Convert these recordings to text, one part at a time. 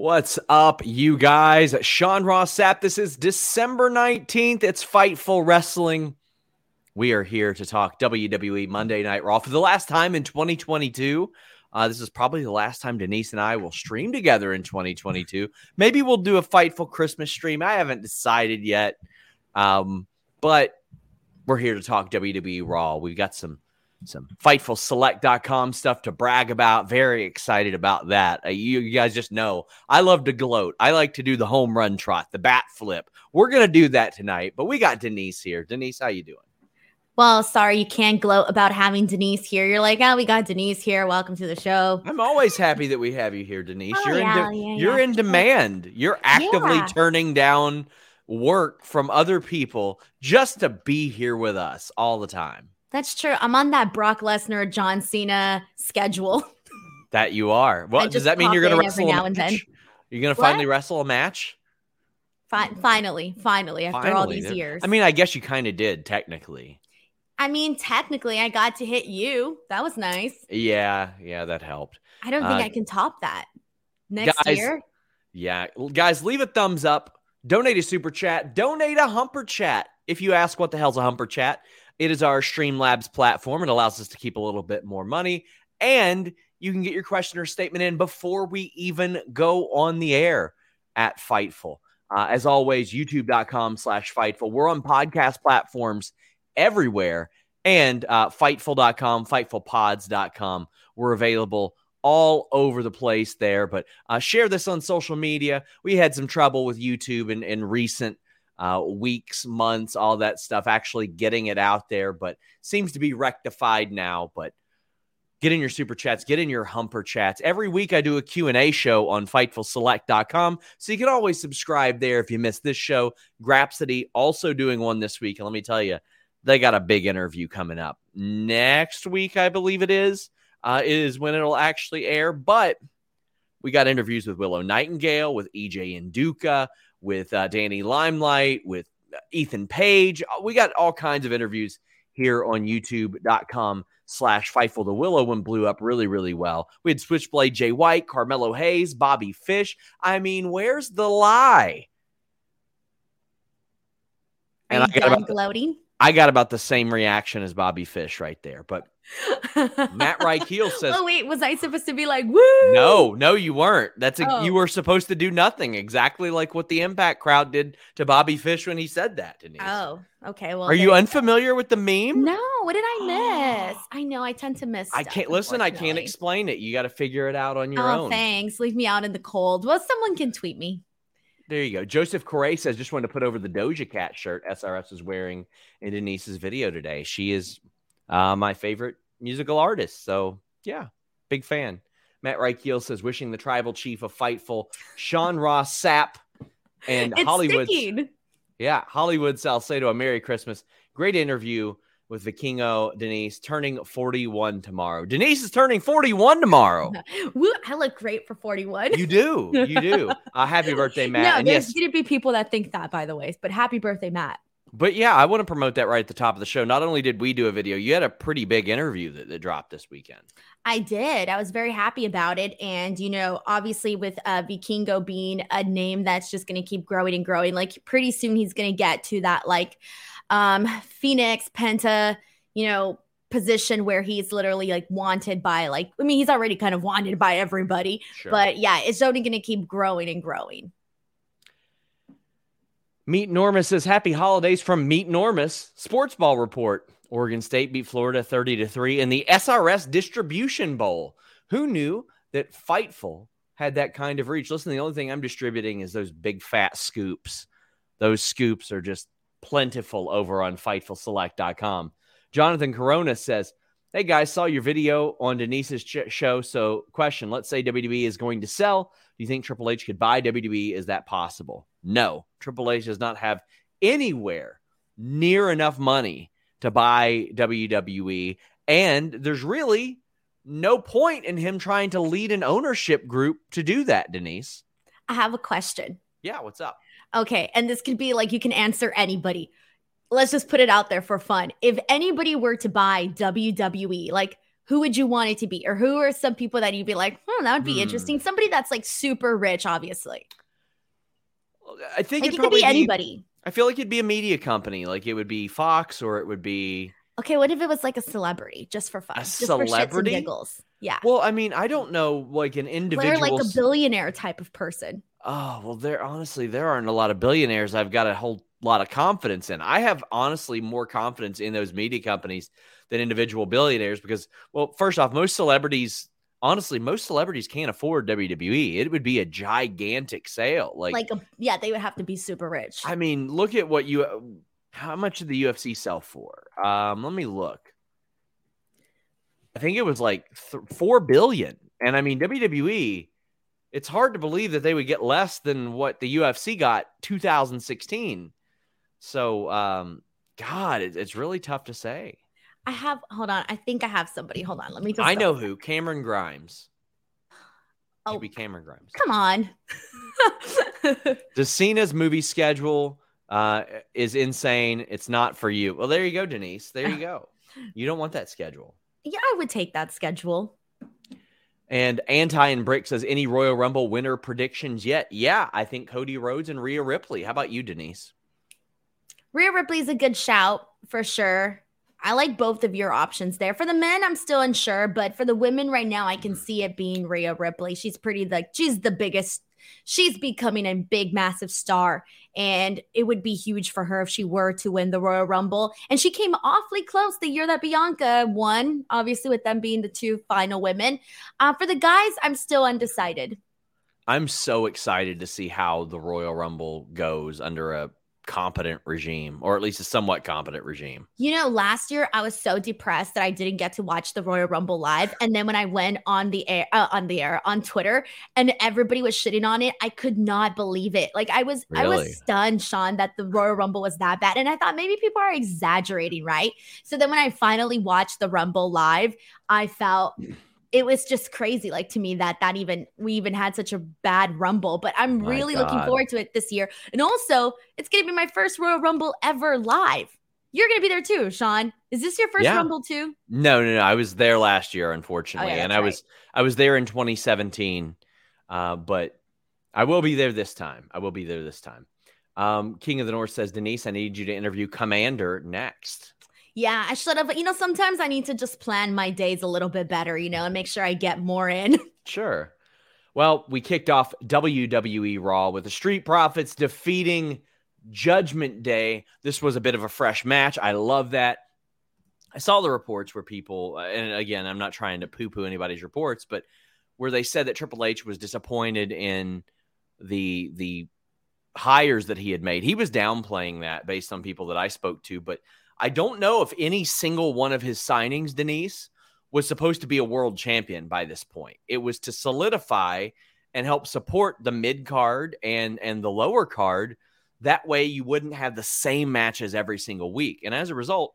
What's up, you guys? Sean Ross Sapp. This is December 19th. It's Fightful Wrestling. We are here to talk WWE Monday Night Raw for the last time in 2022. Uh, this is probably the last time Denise and I will stream together in 2022. Maybe we'll do a Fightful Christmas stream. I haven't decided yet. Um, but we're here to talk WWE Raw. We've got some some fightfulselect.com stuff to brag about. Very excited about that. Uh, you, you, guys just know I love to gloat. I like to do the home run trot, the bat flip. We're gonna do that tonight. But we got Denise here. Denise, how you doing? Well, sorry, you can't gloat about having Denise here. You're like, oh, we got Denise here. Welcome to the show. I'm always happy that we have you here, Denise. Oh, you're yeah, in de- yeah, you're yeah. in demand. You're actively turning down work from other people just to be here with us all the time. That's true. I'm on that Brock Lesnar, John Cena schedule. That you are. Well, does that mean you're going to wrestle now and then? You're going to finally wrestle a match? Fi- finally, finally, after finally. all these years. I mean, I guess you kind of did technically. I mean, technically, I got to hit you. That was nice. Yeah, yeah, that helped. I don't think uh, I can top that next guys, year. Yeah, guys, leave a thumbs up. Donate a super chat. Donate a humper chat. If you ask what the hell's a humper chat, it is our Streamlabs platform. It allows us to keep a little bit more money. And you can get your question or statement in before we even go on the air at Fightful. Uh, as always, youtube.com slash Fightful. We're on podcast platforms everywhere. And uh, Fightful.com, FightfulPods.com. We're available all over the place there. But uh, share this on social media. We had some trouble with YouTube in, in recent – uh, weeks, months, all that stuff, actually getting it out there, but seems to be rectified now. But get in your super chats, get in your humper chats. Every week I do a Q&A show on FightfulSelect.com, so you can always subscribe there if you missed this show. Grapsody also doing one this week, and let me tell you, they got a big interview coming up next week, I believe it is. Uh, is when it'll actually air, but we got interviews with Willow Nightingale, with EJ Nduka, with uh, Danny Limelight, with Ethan Page. Uh, we got all kinds of interviews here on youtube.com slash Fightful. The Willow one blew up really, really well. We had Switchblade Jay White, Carmelo Hayes, Bobby Fish. I mean, where's the lie? And I got about gloating. I got about the same reaction as Bobby Fish right there, but Matt Reichel says. Oh wait, was I supposed to be like woo? No, no, you weren't. That's a, oh. you were supposed to do nothing. Exactly like what the Impact crowd did to Bobby Fish when he said that. Denise. Oh, okay. Well, are you unfamiliar with the meme? No. What did I miss? I know I tend to miss. I can't listen. I can't explain it. You got to figure it out on your oh, own. Thanks. Leave me out in the cold. Well, someone can tweet me. There you go. Joseph Correa says, just wanted to put over the Doja Cat shirt SRS is wearing in Denise's video today. She is uh, my favorite musical artist. So, yeah, big fan. Matt Reichel says, wishing the tribal chief of Fightful, Sean Ross Sapp, and Hollywood. Yeah, Hollywood Salcedo, a Merry Christmas. Great interview with Vikingo Denise, turning 41 tomorrow. Denise is turning 41 tomorrow. Woo, I look great for 41. You do. You do. Uh, happy birthday, Matt. no, and there's yes, going to be people that think that, by the way. But happy birthday, Matt. but yeah, I want to promote that right at the top of the show. Not only did we do a video, you had a pretty big interview that, that dropped this weekend. I did. I was very happy about it. And, you know, obviously with uh, Vikingo being a name that's just going to keep growing and growing, like pretty soon he's going to get to that like um, Fenix, Penta, you know, position where he's literally like wanted by like, I mean, he's already kind of wanted by everybody. Sure. But yeah, it's only going to keep growing and growing. Meet Normus says happy holidays from Meet Normus Sports Ball Report. Oregon State beat Florida 30 to 3 in the SRS Distribution Bowl. Who knew that Fightful had that kind of reach? Listen, the only thing I'm distributing is those big fat scoops. Those scoops are just plentiful over on fightfulselect.com. Jonathan Corona says, Hey guys, saw your video on Denise's ch- show. So, question let's say WWE is going to sell. Do you think Triple H could buy WWE? Is that possible? No. Triple H does not have anywhere near enough money to buy WWE. And there's really no point in him trying to lead an ownership group to do that, Denise. I have a question. Yeah, what's up? Okay. And this could be like you can answer anybody. Let's just put it out there for fun. If anybody were to buy WWE, like who would you want it to be? Or who are some people that you'd be like, hmm, that would be Hmm. interesting? Somebody that's like super rich, obviously. I think Like it'd could probably be anybody. I feel like it'd be a media company. Like it would be Fox or it would be. Okay, what if it was like a celebrity just for fun? A just for shits and celebrity? giggles. Yeah. Well, I mean, I don't know, like an individual. Or individual. like a billionaire type of person. Oh, well, there honestly, there aren't a lot of billionaires I've got a whole lot of confidence in. I have honestly more confidence in those media companies than individual billionaires because, well, first off, most celebrities, honestly, most celebrities can't afford WWE. It would be a gigantic sale. Like, Like, a, yeah, they would have to be super rich. I mean, look at what you, how much did the UFC sell for? Um, let me look. I think it was like th- four billion, and I mean WWE. It's hard to believe that they would get less than what the UFC got 2016. So, um, God, it, it's really tough to say. I have, hold on. I think I have somebody. Hold on. Let me just. I know who Cameron Grimes. Oh, be Cameron Grimes. come on. Does Cena's movie schedule uh, is insane? It's not for you. Well, there you go, Denise. There you go. You don't want that schedule. yeah, I would take that schedule. And Anti and Brick says, any Royal Rumble winner predictions yet? Yeah, I think Cody Rhodes and Rhea Ripley. How about you, Denise? Rhea Ripley's a good shout for sure. I like both of your options there. For the men, I'm still unsure, but for the women right now, I can see it being Rhea Ripley. She's pretty like she's the biggest. She's becoming a big, massive star, and it would be huge for her if she were to win the Royal Rumble. And she came awfully close the year that Bianca won, obviously with them being the two final women. Uh, for the guys, I'm still undecided. I'm so excited to see how the Royal Rumble goes under a competent regime, or at least a somewhat competent regime. You know, last year I was so depressed that I didn't get to watch the Royal Rumble live, and then when I went on the air, uh, on the air on Twitter, and everybody was shitting on it, I could not believe it. Like I was, I was stunned, Sean, that the Royal Rumble was that bad, and I thought maybe people are exaggerating, right? So then when I finally watched the Rumble live, I felt. It was just crazy, like to me, that that even we even had such a bad rumble. But I'm My really looking forward to it this year, and also it's gonna be my first Royal Rumble ever live. You're gonna be there too, Sean. Is this your first Yeah. Rumble too? No, no, no. I was there last year, unfortunately, Oh, yeah, and I was I was there in 2017, uh, but I will be there this time. I will be there this time. Um, King of the North says, Denise, I need you to interview Commander next. Yeah, I should have. You know, sometimes I need to just plan my days a little bit better, you know, and make sure I get more in. Sure. Well, we kicked off WWE Raw with the Street Profits defeating Judgment Day. This was a bit of a fresh match. I love that. I saw the reports where people, uh, and again, I'm not trying to poo poo anybody's reports, but where they said that Triple H was disappointed in the the hires that he had made. He was downplaying that based on people that I spoke to, but I don't know if any single one of his signings, Denise, was supposed to be a world champion by this point. It was to solidify and help support the mid card and and the lower card. That way, you wouldn't have the same matches every single week. And as a result,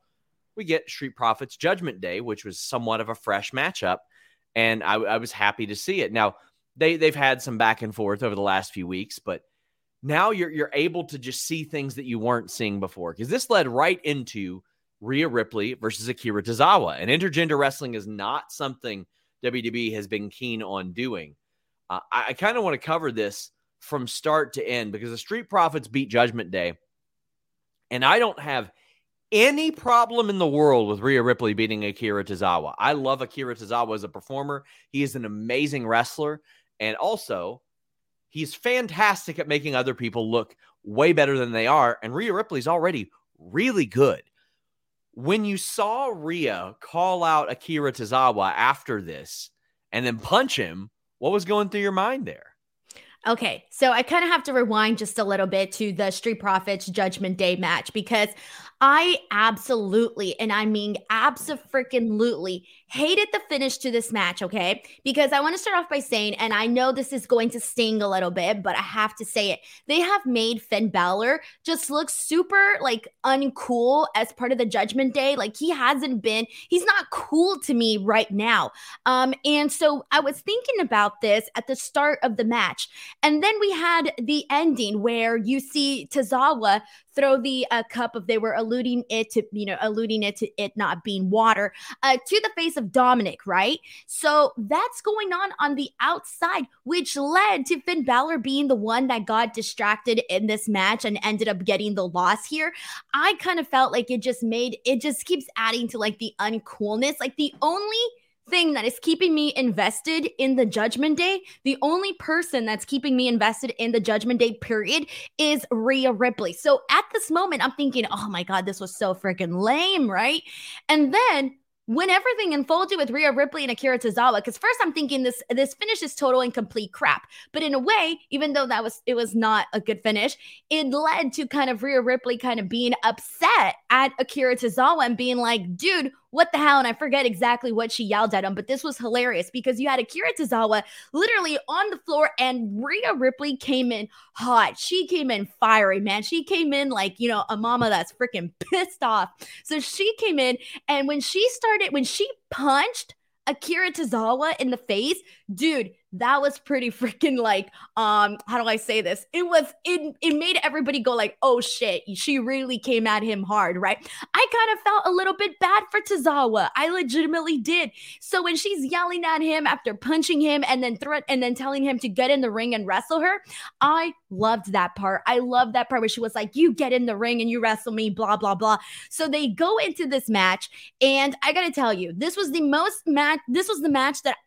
we get Street Profits Judgment Day, which was somewhat of a fresh matchup, and I, I was happy to see it. Now they they've had some back and forth over the last few weeks, but now you're you're able to just see things that you weren't seeing before because this led right into Rhea Ripley versus Akira Tozawa. And intergender wrestling is not something WWE has been keen on doing. Uh, I, I kind of want to cover this from start to end because the Street Profits beat Judgment Day. And I don't have any problem in the world with Rhea Ripley beating Akira Tozawa. I love Akira Tozawa as a performer. He is an amazing wrestler. And also, he's fantastic at making other people look way better than they are. And Rhea Ripley's already really good when you saw Rhea call out Akira Tozawa after this and then punch him, what was going through your mind there? Okay, so I kind of have to rewind just a little bit to the Street Profits Judgment Day match because I absolutely, and I mean absolutely, hated the finish to this match, okay? Because I want to start off by saying, and I know this is going to sting a little bit, but I have to say it. They have made Finn Balor just look super like uncool as part of the Judgment Day. Like he hasn't been, he's not cool to me right now. Um, and so I was thinking about this at the start of the match. And then we had the ending where you see Tozawa throw the uh, cup of they were alluding it to you know alluding it to it not being water uh, to the face of Dominic, right? So that's going on on the outside, which led to Finn Balor being the one that got distracted in this match and ended up getting the loss here. I kind of felt like it just made it just keeps adding to like the uncoolness. Like the only thing that is keeping me invested in the judgment day, the only person that's keeping me invested in the judgment day period is Rhea Ripley. So at this moment, I'm thinking, oh my God, this was so freaking lame, right? And then when everything unfolded with Rhea Ripley and Akira Tozawa, because first I'm thinking this this finish is total and complete crap. But in a way, even though that was it was not a good finish, it led to kind of Rhea Ripley kind of being upset at Akira Tozawa and being like, dude, what the hell? And I forget exactly what she yelled at him, but this was hilarious because you had Akira Tozawa literally on the floor and Rhea Ripley came in hot. She came in fiery, man. She came in like, you know, a mama that's freaking pissed off. So she came in and when she started, when she punched Akira Tozawa in the face, dude, that was pretty freaking like um how do I say this? It was it it made everybody go like, "Oh shit, she really came at him hard," right? I kind of felt a little bit bad for Tozawa I legitimately did. So when she's yelling at him after punching him and then threat and then telling him to get in the ring and wrestle her, I loved that part. I loved that part where she was like, "You get in the ring and you wrestle me, blah blah blah." So they go into this match and I got to tell you, this was the most match this was the match that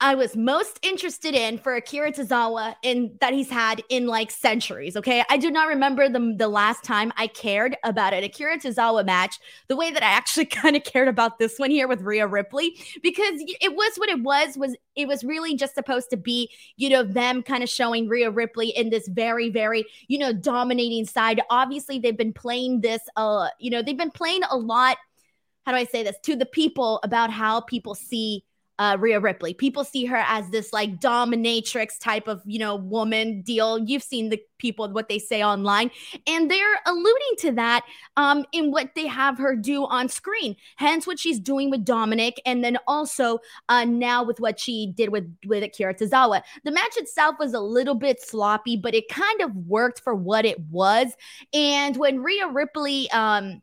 I was most interested in for Akira Tozawa in that he's had in like centuries. Okay. I do not remember the, the last time I cared about an Akira Tozawa match the way that I actually kind of cared about this one here with Rhea Ripley because it was what it was, was it was really just supposed to be, you know, them kind of showing Rhea Ripley in this very, very, you know, dominating side. Obviously, they've been playing this, uh, you know, they've been playing a lot. How do I say this to the people about how people see uh, Rhea Ripley. People see her as this like dominatrix type of, you know, woman deal. You've seen the people, what they say online, and they're alluding to that um, in what they have her do on screen. Hence, what she's doing with Dominic, and then also uh, now with what she did with, with Akira Tozawa. The match itself was a little bit sloppy, but it kind of worked for what it was. And when Rhea Ripley, um,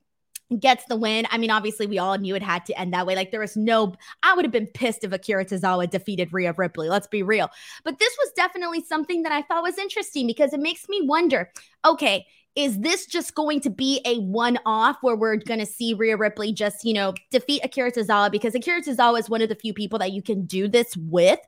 gets the win. I mean, obviously, we all knew it had to end that way. Like, there was no, I would have been pissed if Akira Tozawa defeated Rhea Ripley. Let's be real. But this was definitely something that I thought was interesting because it makes me wonder okay, is this just going to be a one off where we're going to see Rhea Ripley just, you know, defeat Akira Tozawa because Akira Tozawa is one of the few people that you can do this with?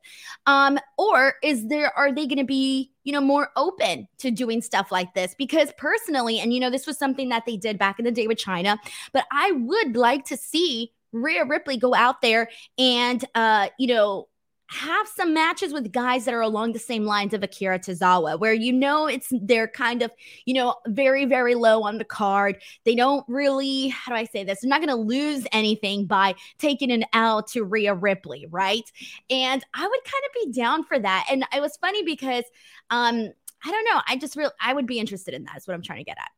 Um, or is there, are they going to be, you know, more open to doing stuff like this? Because personally, and, you know, this was something that they did back in the day with Chyna, but I would like to see Rhea Ripley go out there and, uh, you know, have some matches with guys that are along the same lines of Akira Tozawa, where you know it's they're kind of, you know, very, very low on the card. They don't really, how do I say this? They're not going to lose anything by taking an L to Rhea Ripley, right? And I would kind of be down for that. And it was funny because, um, I don't know. I just really, I would be interested in that. Is what I'm trying to get at.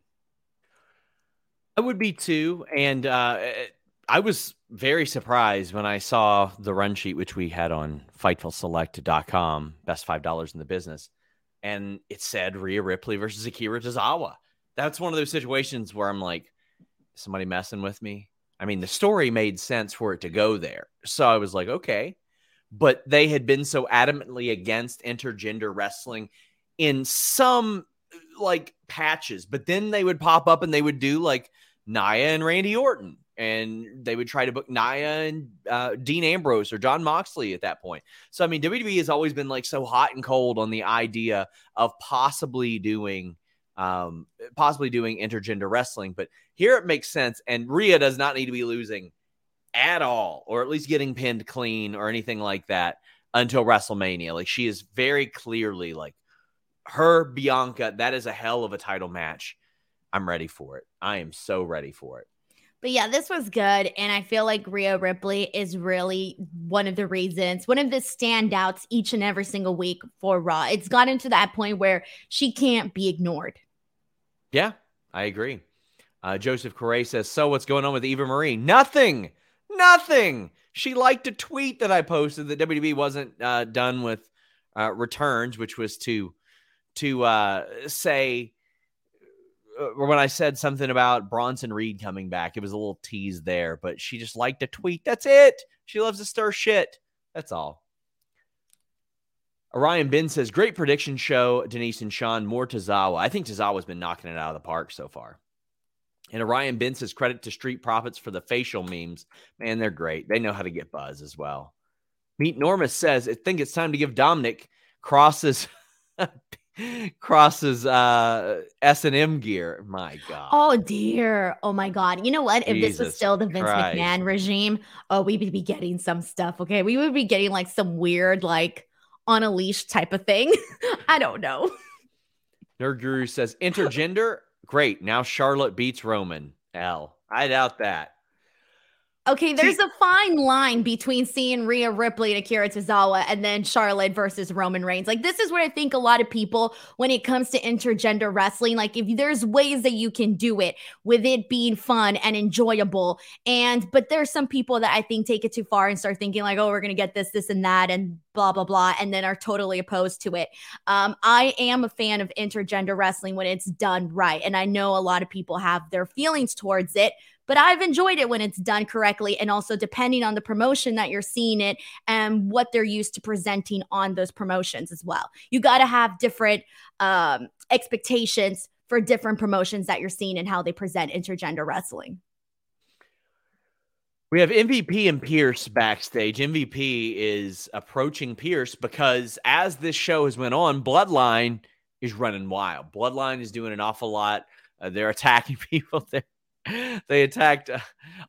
I would be too. And uh, I was very surprised when I saw the run sheet, which we had on FightfulSelect.com, best five dollars in the business, and it said Rhea Ripley versus Akira Tozawa. That's one of those situations where I'm like, somebody messing with me. I mean, the story made sense for it to go there, so I was like, okay. But they had been so adamantly against intergender wrestling in some like patches, but then they would pop up and they would do like Nia and Randy Orton and they would try to book Nia and uh, Dean Ambrose or Jon Moxley at that point. So I mean, WWE has always been like so hot and cold on the idea of possibly doing, um, possibly doing intergender wrestling. But here it makes sense, and Rhea does not need to be losing at all, or at least getting pinned clean or anything like that until WrestleMania. Like she is very clearly like her Bianca. That is a hell of a title match. I'm ready for it. I am so ready for it. But yeah, this was good. And I feel like Rhea Ripley is really one of the reasons, one of the standouts each and every single week for Raw. It's gotten to that point where she can't be ignored. Yeah, I agree. Uh, Joseph Correa says, So what's going on with Eva Marie? Nothing. Nothing. She liked a tweet that I posted that WWE wasn't uh, done with uh, returns, which was to to uh, say Uh, when I said something about Bronson Reed coming back, it was a little tease there, but she just liked to tweet. That's it. She loves to stir shit. That's all. Orion Ben says, great prediction show, Denise and Sean. More Tozawa. I think Tozawa's been knocking it out of the park so far. And Orion Ben says, credit to Street Profits for the facial memes. Man, they're great. They know how to get buzz as well. Meet Norma says, I think it's time to give Dominic crosses crosses uh S&M gear. My god. Oh dear. Oh my god. You know what? If Jesus this was still the Vince Christ. McMahon regime, oh, we would be getting some stuff. Okay. We would be getting like some weird, like on a leash type of thing. I don't know. Nerd Guru says intergender. Great. Now Charlotte beats Roman. L. I doubt that. Okay, there's a fine line between seeing Rhea Ripley and Akira Tozawa and then Charlotte versus Roman Reigns. Like, this is where I think a lot of people, when it comes to intergender wrestling, like, if there's ways that you can do it with it being fun and enjoyable. And, but there's some people that I think take it too far and start thinking, like, oh, we're going to get this, this, and that, and blah, blah, blah, and then are totally opposed to it. Um, I am a fan of intergender wrestling when it's done right. And I know a lot of people have their feelings towards it but I've enjoyed it when it's done correctly. And also, depending on the promotion that you're seeing it and what they're used to presenting on those promotions as well. You got to have different um, expectations for different promotions that you're seeing and how they present intergender wrestling. We have MVP and Pierce backstage. MVP is approaching Pierce because as this show has went on, Bloodline is running wild. Bloodline is doing an awful lot. Uh, they're attacking people. They're they attacked uh,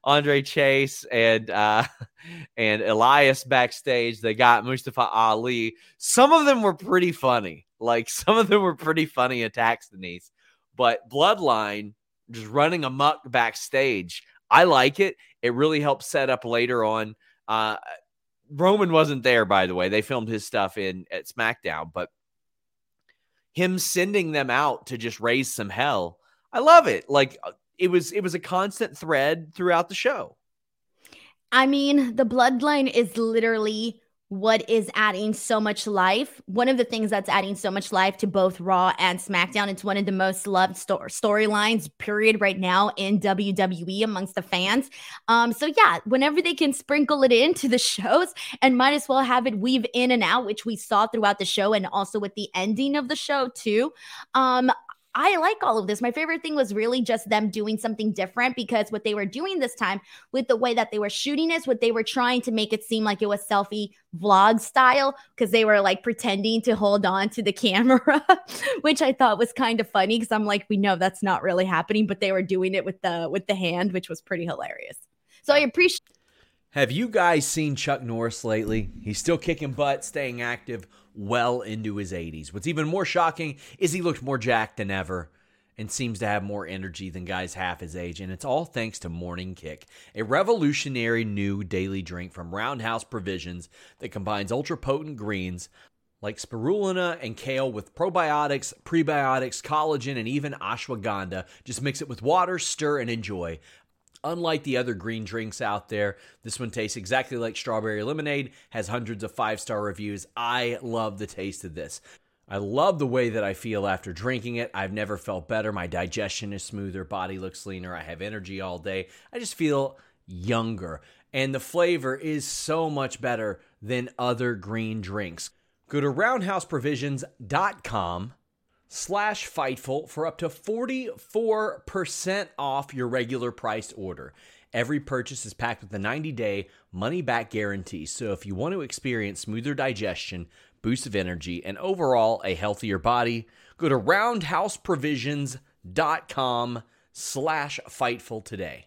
Andre Chase and uh, and Elias backstage. They got Mustafa Ali. Some of them were pretty funny. Like some of them were pretty funny attacks, Denise. But Bloodline just running amok backstage. I like it. It really helps set up later on. Uh, Roman wasn't there, by the way. They filmed his stuff in at SmackDown, but him sending them out to just raise some hell. I love it. Like it was it was a constant thread throughout the show. I mean, the bloodline is literally what is adding so much life. One of the things that's adding so much life to both Raw and SmackDown. It's one of the most loved sto- storylines, period, right now in WWE amongst the fans. Um, so yeah, whenever they can sprinkle it into the shows and might as well have it weave in and out, which we saw throughout the show and also with the ending of the show too. Um, I like all of this. My favorite thing was really just them doing something different because what they were doing this time with the way that they were shooting is what they were trying to make it seem like it was selfie vlog style because they were like pretending to hold on to the camera, which I thought was kind of funny because I'm like, we know that's not really happening, but they were doing it with the with the hand, which was pretty hilarious. So I appreciate Have you guys seen Chuck Norris lately? He's still kicking butt, staying active well into his 80s. What's even more shocking is he looked more jacked than ever and seems to have more energy than guys half his age. And it's all thanks to Morning Kick, a revolutionary new daily drink from Roundhouse Provisions that combines ultra potent greens like spirulina and kale with probiotics, prebiotics, collagen, and even ashwagandha. Just mix it with water, stir, and enjoy. Unlike the other green drinks out there, this one tastes exactly like strawberry lemonade, has hundreds of five star reviews. I love the taste of this. I love the way that I feel after drinking it. I've never felt better. My digestion is smoother, body looks leaner, I have energy all day. I just feel younger. And the flavor is so much better than other green drinks. Go to roundhouseprovisions.com slash Fightful for up to 44% off your regular priced order. Every purchase is packed with a 90 day money back guarantee. So if you want to experience smoother digestion, boost of energy, and overall a healthier body, go to roundhouseprovisions.com slash Fightful today.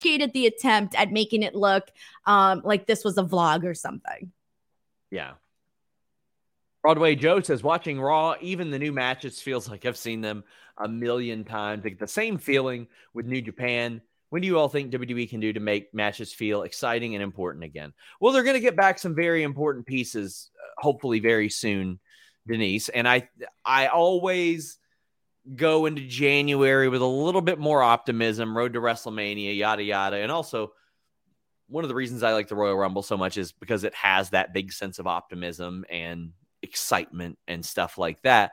appreciated the attempt at making it look um, like this was a vlog or something. Yeah. Broadway Joe says, watching Raw, even the new matches feels like I've seen them a million times. Like the same feeling with New Japan. When do you all think WWE can do to make matches feel exciting and important again? Well, they're going to get back some very important pieces, uh, hopefully very soon, Denise. And I, I always go into January with a little bit more optimism, road to WrestleMania, yada, yada. And also, one of the reasons I like the Royal Rumble so much is because it has that big sense of optimism and excitement and stuff like that.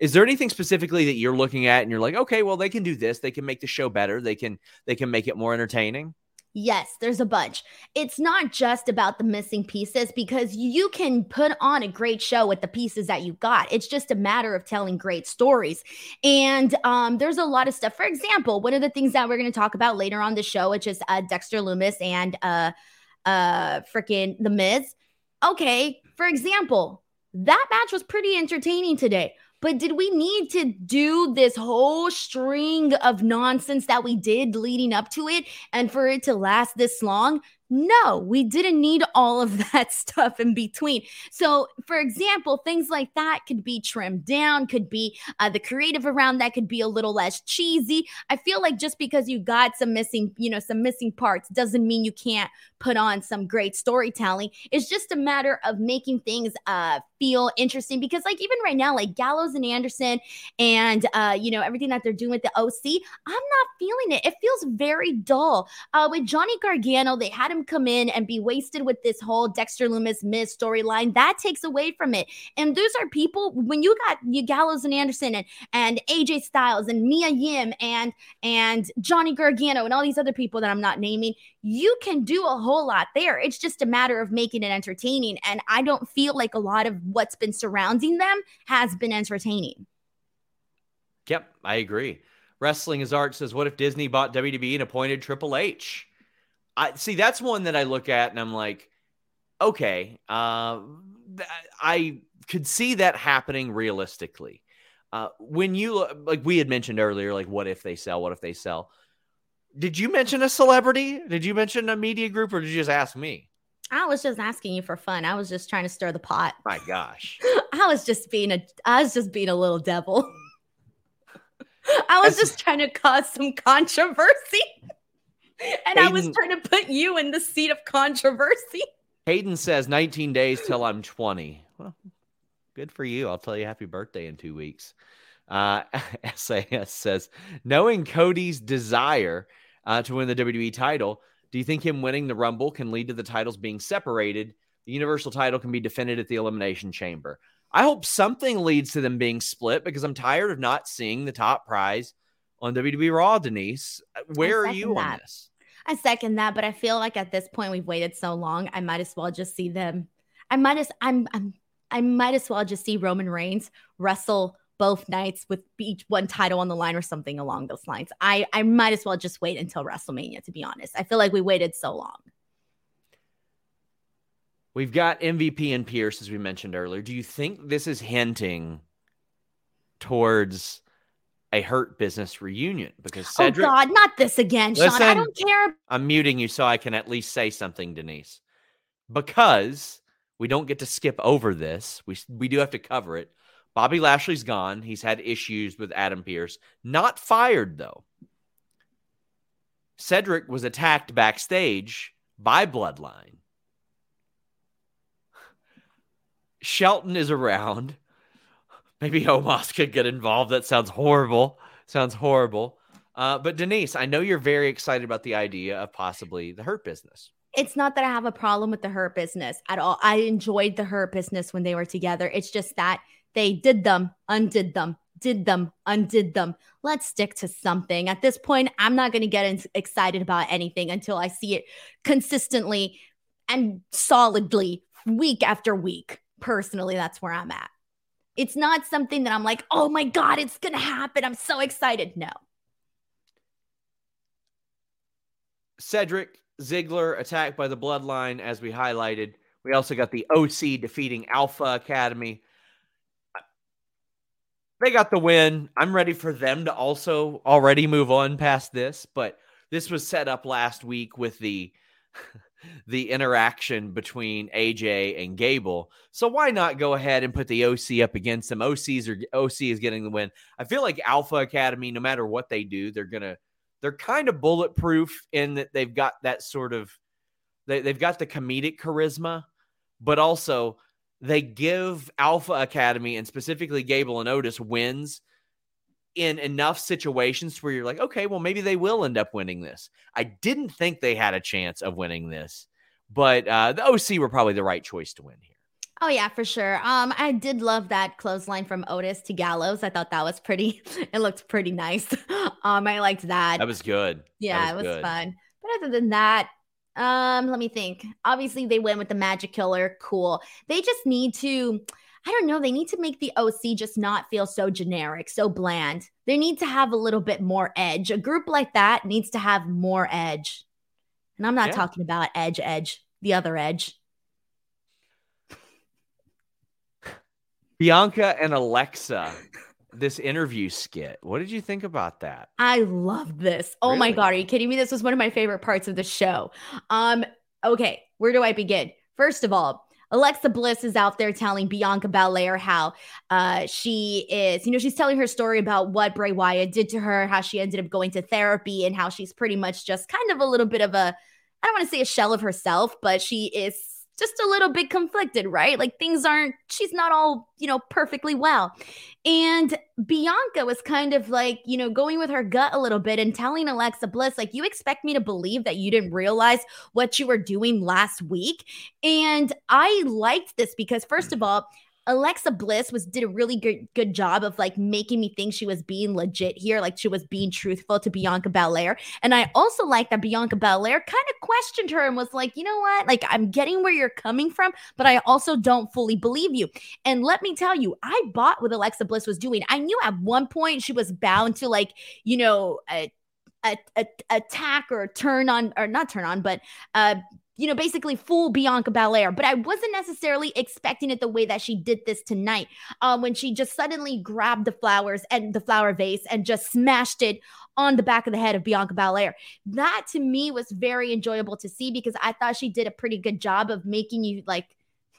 Is there anything specifically that you're looking at and you're like, okay, well, they can do this. They can make the show better. They can they can make it more entertaining. Yes, there's a bunch. It's not just about the missing pieces because you can put on a great show with the pieces that you got. It's just a matter of telling great stories. And um, there's a lot of stuff. For example, one of the things that we're going to talk about later on the show, which is uh, Dexter Lumis and uh, uh, freaking The Miz. Okay, for example, that match was pretty entertaining today. But did we need to do this whole string of nonsense that we did leading up to it and for it to last this long? No, we didn't need all of that stuff in between. So, for example, things like that could be trimmed down, could be uh, the creative around that could be a little less cheesy. I feel like just because you got some missing, you know, some missing parts doesn't mean you can't put on some great storytelling. It's just a matter of making things uh, feel interesting because, like, even right now, like Gallows and Anderson and, uh, you know, everything that they're doing with the OC, I'm not feeling it. It feels very dull. Uh, with Johnny Gargano, they had him come in and be wasted with this whole Dexter Lumis Miz storyline. That takes away from it. And those are people when you got you Gallows and Anderson and, and AJ Styles and Mia Yim and and Johnny Gargano and all these other people that I'm not naming, you can do a whole lot there. It's just a matter of making it entertaining. And I don't feel like a lot of what's been surrounding them has been entertaining. Yep, I agree. Wrestling is art says, what if Disney bought WWE and appointed Triple H? I see that's one that I look at and I'm like, okay, uh, I could see that happening realistically. Uh, when you like we had mentioned earlier, like what if they sell? What if they sell? Did you mention a celebrity? Did you mention a media group, or did you just ask me? I was just asking you for fun. I was just trying to stir the pot. My gosh, I was just being a I was just being a little devil. I was just trying to cause some controversy. and Hayden, I was trying to put you in the seat of controversy. Hayden says 19 days till I'm 20. Well, good for you. I'll tell you happy birthday in two weeks. Uh, SAS says, knowing Cody's desire uh, to win the WWE title, do you think him winning the Rumble can lead to the titles being separated? The Universal title can be defended at the Elimination Chamber. I hope something leads to them being split because I'm tired of not seeing the top prize on WWE Raw, Denise. Where are you that. on this? I second that, but I feel like at this point we've waited so long, I might as well just see them. I might as I'm I'm I might as well just see Roman Reigns wrestle both nights with each one title on the line or something along those lines. I I might as well just wait until WrestleMania to be honest. I feel like we waited so long. We've got MVP and Pierce as we mentioned earlier. Do you think this is hinting towards a hurt business reunion because oh, Cedric. Oh God, not this again, Sean. I don't care. I'm muting you so I can at least say something, Denise, because we don't get to skip over this. We we do have to cover it. Bobby Lashley's gone. He's had issues with Adam Pearce. Not fired though. Cedric was attacked backstage by Bloodline. Shelton is around. Maybe Omos could get involved. That sounds horrible. Sounds horrible. Uh, but Denise, I know you're very excited about the idea of possibly the hurt business. It's not that I have a problem with the hurt business at all. I enjoyed the hurt business when they were together. It's just that they did them, undid them, did them, undid them. Let's stick to something. At this point, I'm not going to get in- excited about anything until I see it consistently and solidly week after week. Personally, that's where I'm at. It's not something that I'm like, oh my God, it's going to happen. I'm so excited. No. Cedric Ziggler attacked by the bloodline, as we highlighted. We also got the OC defeating Alpha Academy. They got the win. I'm ready for them to also already move on past this, but this was set up last week with the the interaction between AJ and Gable. So why not go ahead and put the OC up against them? OCs are OC is getting the win. I feel like Alpha Academy, no matter what they do, they're gonna they're kind of bulletproof in that they've got that sort of they, they've got the comedic charisma, but also they give Alpha Academy and specifically Gable and Otis wins in enough situations where you're like, okay, well, maybe they will end up winning this. I didn't think they had a chance of winning this, but uh, the OC were probably the right choice to win here. Oh yeah, for sure. Um, I did love that clothesline from Otis to Gallows. I thought that was pretty. It looked pretty nice. um, I liked that. That was good. Yeah, was it was good. fun. But other than that, um, let me think. Obviously, they went with the Magic Killer. Cool. They just need to I don't know. They need to make the OC just not feel so generic, so bland. They need to have a little bit more edge. A group like that needs to have more edge. And I'm not yeah. talking about edge, edge, the other edge. Bianca and Alexa, this interview skit. What did you think about that? I love this. Oh really? my God. Are you kidding me? This was one of my favorite parts of the show. Um, okay, where do I begin? First of all, Alexa Bliss is out there telling Bianca Belair how uh, she is, you know, she's telling her story about what Bray Wyatt did to her, how she ended up going to therapy, and how she's pretty much just kind of a little bit of a, I don't want to say a shell of herself, but she is just a little bit conflicted, right? Like things aren't, she's not all, you know, perfectly well. And Bianca was kind of like, you know, going with her gut a little bit and telling Alexa Bliss, like, you expect me to believe that you didn't realize what you were doing last week. And I liked this because, first of all, Alexa Bliss was did a really good good job of like making me think she was being legit here, like she was being truthful to Bianca Belair. And I also like that Bianca Belair kind of questioned her and was like, you know what? Like I'm getting where you're coming from, but I also don't fully believe you. And let me tell you, I bought what Alexa Bliss was doing. I knew at one point she was bound to like, you know, a, a, attack or turn on or not turn on, but uh you know, basically fool Bianca Belair. But I wasn't necessarily expecting it the way that she did this tonight um, when she just suddenly grabbed the flowers and the flower vase and just smashed it on the back of the head of Bianca Belair. That to me was very enjoyable to see because I thought she did a pretty good job of making you like,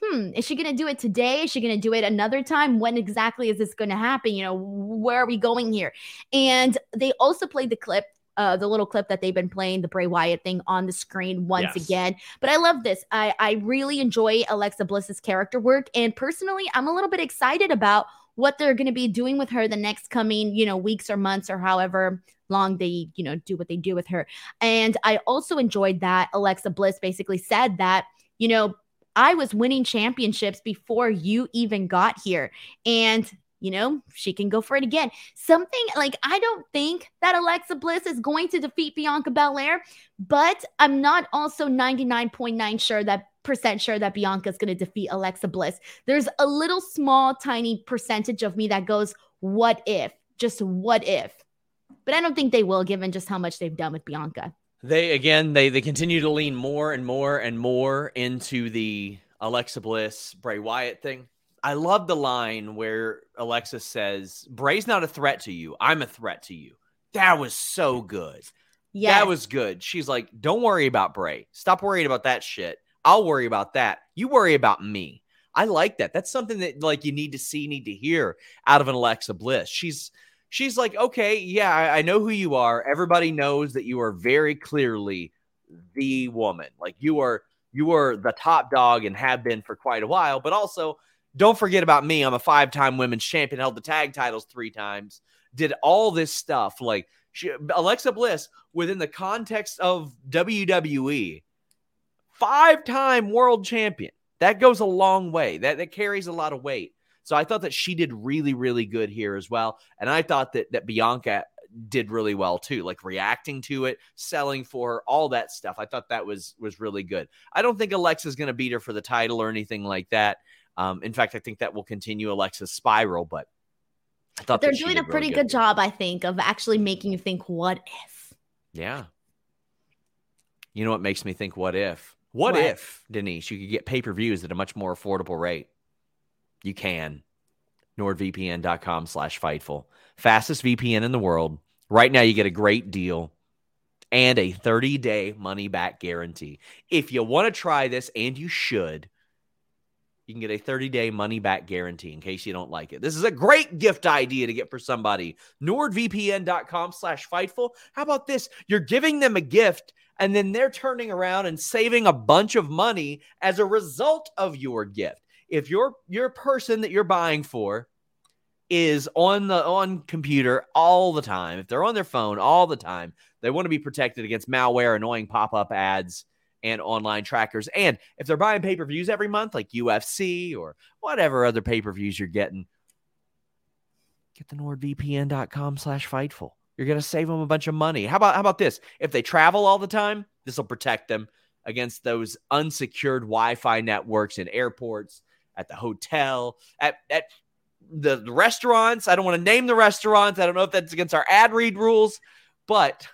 hmm, is she going to do it today? Is she going to do it another time? When exactly is this going to happen? You know, where are we going here? And they also played the clip uh, the little clip that they've been playing, the Bray Wyatt thing on the screen once Yes. again. But I love this. I, I really enjoy Alexa Bliss's character work. And personally, I'm a little bit excited about what they're going to be doing with her the next coming, you know, weeks or months or however long they, you know, do what they do with her. And I also enjoyed that Alexa Bliss basically said that, you know, I was winning championships before you even got here. And you know, she can go for it again. Something like I don't think that Alexa Bliss is going to defeat Bianca Belair, but I'm not also 99.9 sure that percent sure that Bianca is going to defeat Alexa Bliss. There's a little small, tiny percentage of me that goes, what if? Just what if? But I don't think they will, given just how much they've done with Bianca. They again, they they continue to lean more and more and more into the Alexa Bliss Bray Wyatt thing. I love the line where Alexa says, "Bray's not a threat to you. I'm a threat to you." That was so good. Yeah, That was good. She's like, "Don't worry about Bray. Stop worrying about that shit. I'll worry about that. You worry about me." I like that. That's something that like you need to see, need to hear out of an Alexa Bliss. She's she's like, okay, yeah, I, I know who you are. Everybody knows that you are very clearly the woman. Like you are you are the top dog and have been for quite a while. But also, don't forget about me. I'm a five time women's champion, held the tag titles three times, did all this stuff. Like she, Alexa Bliss, within the context of WWE, five time world champion. That goes a long way. That that carries a lot of weight. So I thought that she did really, really good here as well. And I thought that that Bianca did really well too, like reacting to it, selling for her, all that stuff. I thought that was was really good. I don't think Alexa's going to beat her for the title or anything like that. Um, in fact, I think that will continue Alexa's spiral. But I thought they're doing a pretty really good job, I think, of actually making you think, what if? Yeah. You know what makes me think? What if? What, What? if, Denise, you could get pay per views at a much more affordable rate? You can. NordVPN.com slash Fightful. Fastest VPN in the world. Right now, you get a great deal and a 30 day money back guarantee. If you want to try this, and you should, you can get a 30 day money back guarantee in case you don't like it. This is a great gift idea to get for somebody. NordVPN.com slash Fightful. How about this? You're giving them a gift and then they're turning around and saving a bunch of money as a result of your gift. If your your person that you're buying for is on the on computer all the time, if they're on their phone all the time, they want to be protected against malware, annoying pop-up ads, and online trackers. And if they're buying pay-per-views every month, like UFC or whatever other pay-per-views you're getting, get the NordVPN.com slash Fightful. You're gonna save them a bunch of money. How about how about this? If they travel all the time, this will protect them against those unsecured Wi-Fi networks in airports, at the hotel, at at the restaurants. I don't want to name the restaurants. I don't know if that's against our ad read rules, but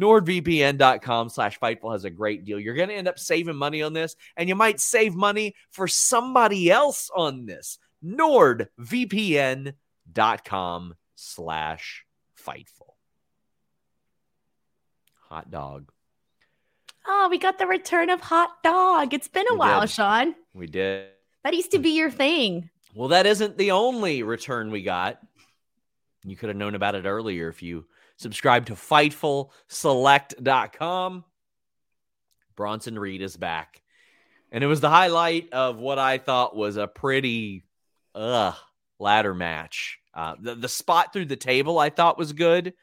NordVPN.com slash Fightful has a great deal. You're going to end up saving money on this, and you might save money for somebody else on this. NordVPN.com slash Fightful. Hot dog. Oh, we got the return of hot dog. It's been a We while, did. Sean. We did. That used to be your thing. Well, that isn't the only return we got. You could have known about it earlier if you subscribed to FightfulSelect.com. Bronson Reed is back. And it was the highlight of what I thought was a pretty ugh ladder match. Uh, the, the spot through the table I thought was good.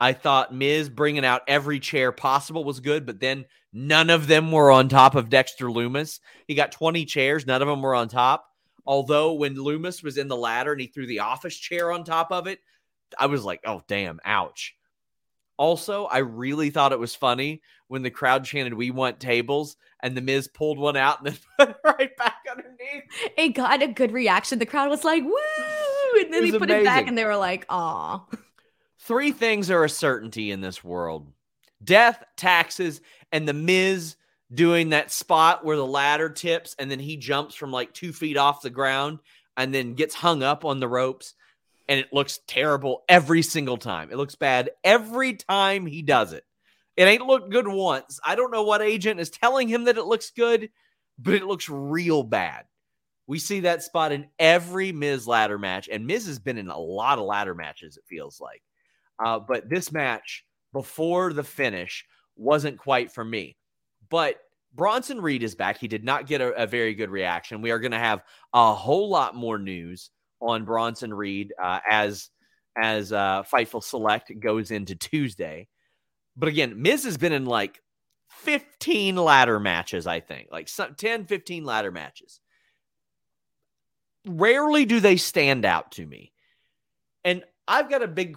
I thought Miz bringing out every chair possible was good, but then none of them were on top of Dexter Lumis. He got 20 chairs, none of them were on top. Although when Lumis was in the ladder and he threw the office chair on top of it, I was like, oh, damn, ouch. Also, I really thought it was funny when the crowd chanted, We want tables, and the Miz pulled one out and then put it right back underneath. It got a good reaction. The crowd was like, woo! And then he put it back and they were like, aw. Three things are a certainty in this world death, taxes, and the Miz doing that spot where the ladder tips and then he jumps from like two feet off the ground and then gets hung up on the ropes. And it looks terrible every single time. It looks bad every time he does it. It ain't looked good once. I don't know what agent is telling him that it looks good, but it looks real bad. We see that spot in every Miz ladder match, and Miz has been in a lot of ladder matches, it feels like. Uh, but this match before the finish wasn't quite for me. But Bronson Reed is back. He did not get a, a very good reaction. We are going to have a whole lot more news on Bronson Reed uh, as as uh, Fightful Select goes into Tuesday. But again, Miz has been in like 15 ladder matches, I think, like some, 10, 15 ladder matches. Rarely do they stand out to me. And I've got a big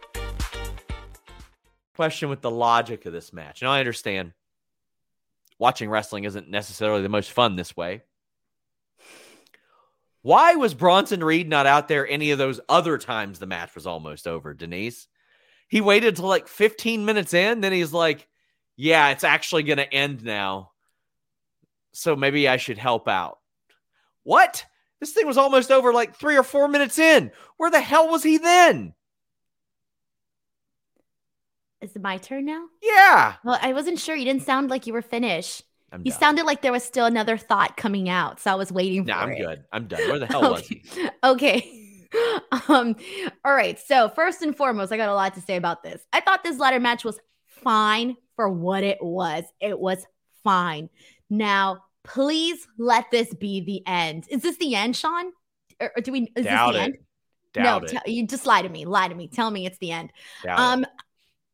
question with the logic of this match. Now I understand watching wrestling isn't necessarily the most fun this way. Why was Bronson Reed not out there any of those other times the match was almost over, Denise? He waited till like 15 minutes in, then he's like, Yeah, it's actually going to end now. So maybe I should help out. What? This thing was almost over like three or four minutes in. Where the hell was he then? Is it my turn now? Yeah. Well, I wasn't sure. You didn't sound like you were finished. I'm you done. sounded like there was still another thought coming out, so I was waiting Nah, for I'm it. good. I'm done. Where the hell was he? okay. Um, all right. So first and foremost, I got a lot to say about this. I thought this ladder match was fine for what it was. It was fine. Now, please let this be the end. Is this the end, Sean? Or, or do we? Is Doubt this the it. end? Doubt no, it. te- you just lie to me. Lie to me. Tell me it's the end. Doubt it.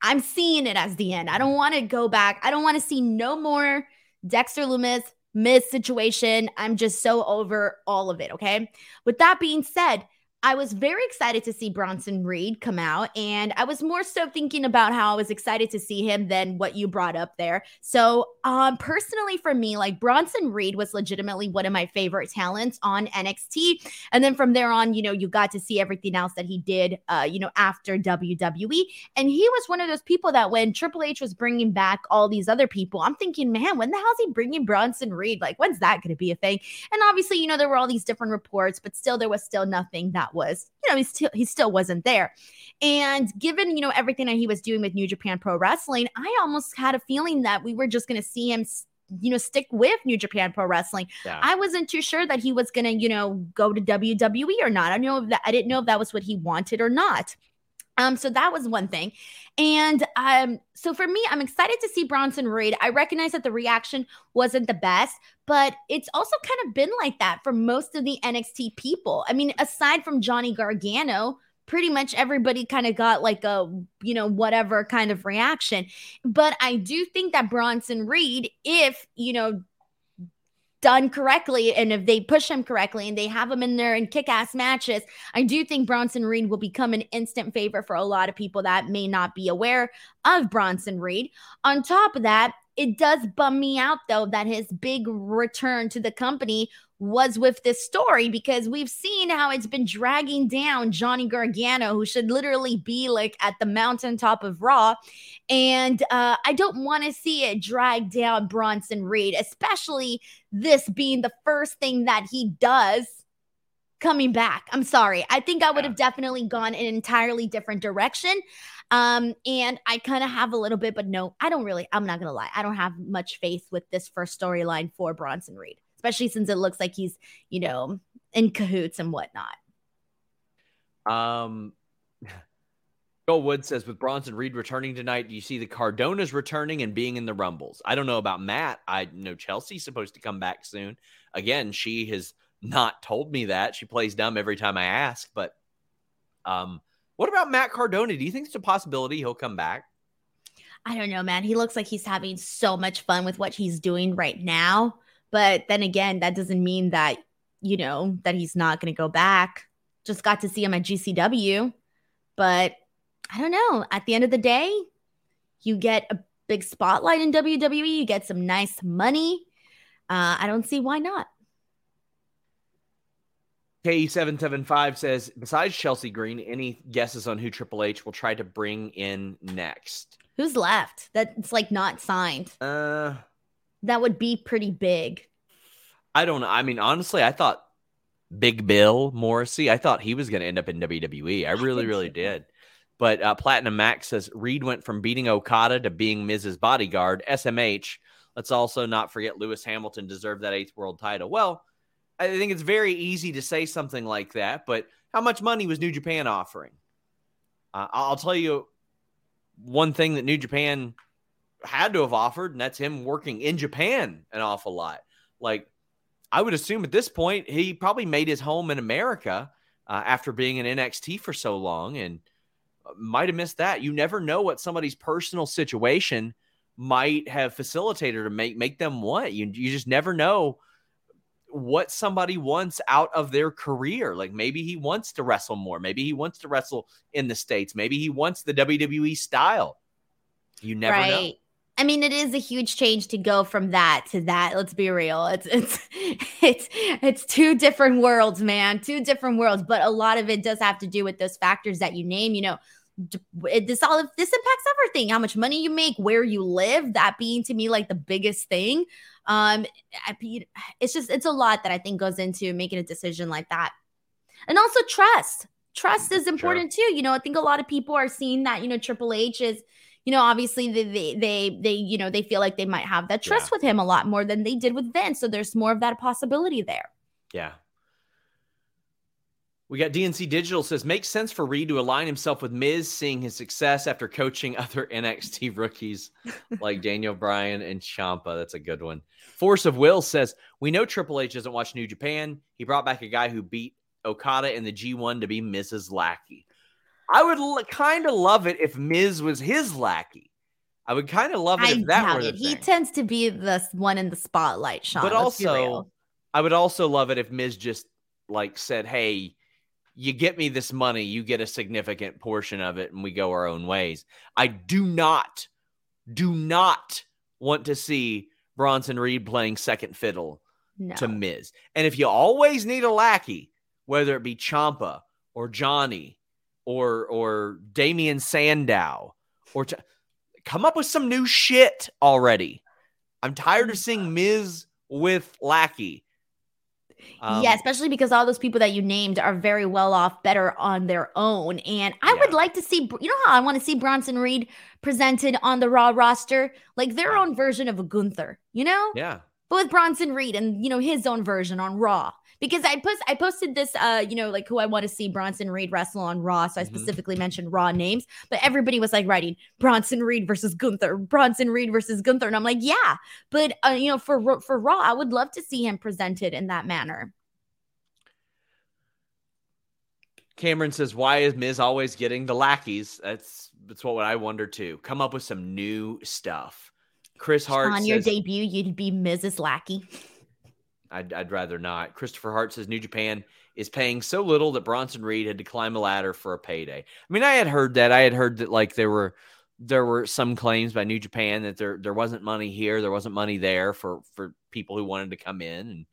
I'm seeing it as the end. I don't want to go back. I don't want to see no more Dexter Lumis Miz situation. I'm just so over all of it. Okay. With that being said, I was very excited to see Bronson Reed come out, and I was more so thinking about how I was excited to see him than what you brought up there. So, um, personally, for me, like Bronson Reed was legitimately one of my favorite talents on NXT, and then from there on, you know, you got to see everything else that he did, uh, you know, after WWE, and he was one of those people that when Triple H was bringing back all these other people, I'm thinking, man, when the hell's he bringing Bronson Reed? Like, when's that going to be a thing? And obviously, you know, there were all these different reports, but still, there was still nothing that was, you know, he still he still wasn't there. And given you know everything that he was doing with New Japan Pro Wrestling, I almost had a feeling that we were just going to see him. You know, stick with New Japan Pro Wrestling. Yeah. I wasn't too sure that he was gonna, you know, go to WWE or not. I know that I didn't know if that was what he wanted or not. Um, so that was one thing. And um, so for me, I'm excited to see Bronson Reed. I recognize that the reaction wasn't the best, but it's also kind of been like that for most of the NXT people. I mean, aside from Johnny Gargano, pretty much everybody kind of got like a, you know, whatever kind of reaction. But I do think that Bronson Reed, if, you know, done correctly and if they push him correctly and they have him in there in kick-ass matches i do think bronson reed will become an instant favorite for a lot of people that may not be aware of bronson reed. On top of that it does bum me out though that his big return to the company was with this story because we've seen how it's been dragging down Johnny Gargano, who should literally be like at the mountaintop of Raw. And uh, I don't want to see it drag down Bronson Reed, especially this being the first thing that he does coming back. I'm sorry. I think I would have definitely gone an entirely different direction. Um, and I kind of have a little bit, but no, I don't really, I'm not gonna lie. I don't have much faith with this first storyline for Bronson Reed, especially since it looks like he's, you know, in cahoots and whatnot. Um, Joel Wood says with Bronson Reed returning tonight, do you see the Cardonas returning and being in the Rumbles? I don't know about Matt. I know Chelsea's supposed to come back soon. Again, she has not told me that. She plays dumb every time I ask. But um, what about Matt Cardona? Do you think it's a possibility he'll come back? I don't know, man. He looks like he's having so much fun with what he's doing right now. But then again, that doesn't mean that, you know, that he's not going to go back. Just got to see him at GCW. But I don't know. At the end of the day, you get a big spotlight in WWE, you get some nice money. Uh, I don't see why not. K775 says, besides Chelsea Green, any guesses on who Triple H will try to bring in next? Who's left? That's like not signed. Uh, That would be pretty big. I don't know. I mean, honestly, I thought Big Bill Morrissey, I thought he was going to end up in WWE. I really, really did. But uh, Platinum Max says Reed went from beating Okada to being Miz's bodyguard. SMH. Let's also not forget Lewis Hamilton deserved that eighth world title. Well, I think it's very easy to say something like that, but how much money was New Japan offering? Uh, I'll tell you one thing that New Japan had to have offered, and that's him working in Japan an awful lot. Like, I would assume at this point, he probably made his home in America uh, after being in NXT for so long and uh, might have missed that. You never know what somebody's personal situation might have facilitated or make make them want. You you just never know what somebody wants out of their career. Like maybe he wants to wrestle more. Maybe he wants to wrestle in the states. Maybe he wants the WWE style. You never know. I mean, it is a huge change to go from that to that. Let's be real. It's it's it's it's two different worlds, man. Two different worlds. But a lot of it does have to do with those factors that you name. You know, this all this impacts everything. How much money you make, where you live. That being to me like the biggest thing. Um, it's just it's a lot that I think goes into making a decision like that, and also trust. Trust is important too. You know, I think a lot of people are seeing that. You know, Triple H is you know, obviously they, they they they you know they feel like they might have that trust Yeah. with him a lot more than they did with Vince. So there's more of that possibility there. Yeah. We got DNC Digital says makes sense for Reed to align himself with Miz, seeing his success after coaching other NXT rookies like Daniel Bryan and Ciampa. That's a good one. Force of Will says we know Triple H doesn't watch New Japan. He brought back a guy who beat Okada in the G1 to be Miz's Lackey. I would l- kind of love it if Miz was his lackey. I would kind of love it I if that were the it. He thing. tends to be the one in the spotlight, Sean. but also. I would also love it if Miz just like said, "Hey, you get me this money, you get a significant portion of it, and we go our own ways." I do not, do not want to see Bronson Reed playing second fiddle no. to Miz. And if you always need a lackey, whether it be Ciampa or Johnny or or Damian Sandow or Ch- come up with some new shit already. I'm tired of mm. seeing Miz with lackey. Um, yeah, especially because all those people that you named are very well off, better on their own. And I would like to see, you know, how I want to see Bronson Reed presented on the Raw roster, like their own version of a Gunther, you know? Yeah. but with Bronson Reed and you know his own version on Raw. Because I post I posted this uh you know like who I want to see Bronson Reed wrestle on Raw, so I Mhm. specifically mentioned Raw names, but everybody was like writing Bronson Reed versus Gunther, Bronson Reed versus Gunther, and I'm like yeah, but uh, you know for for Raw I would love to see him presented in that manner. Cameron says, "Why is Miz always getting the lackeys?" That's that's what I wonder too. Come up with some new stuff. Chris Hart on your says, debut, you'd be Miz's Lackey. I'd, I'd rather not. Christopher Hart says New Japan is paying so little that Bronson Reed had to climb a ladder for a payday. I mean, I had heard that. I had heard that like there were there were some claims by New Japan that there there wasn't money here, there wasn't money there for for people who wanted to come in and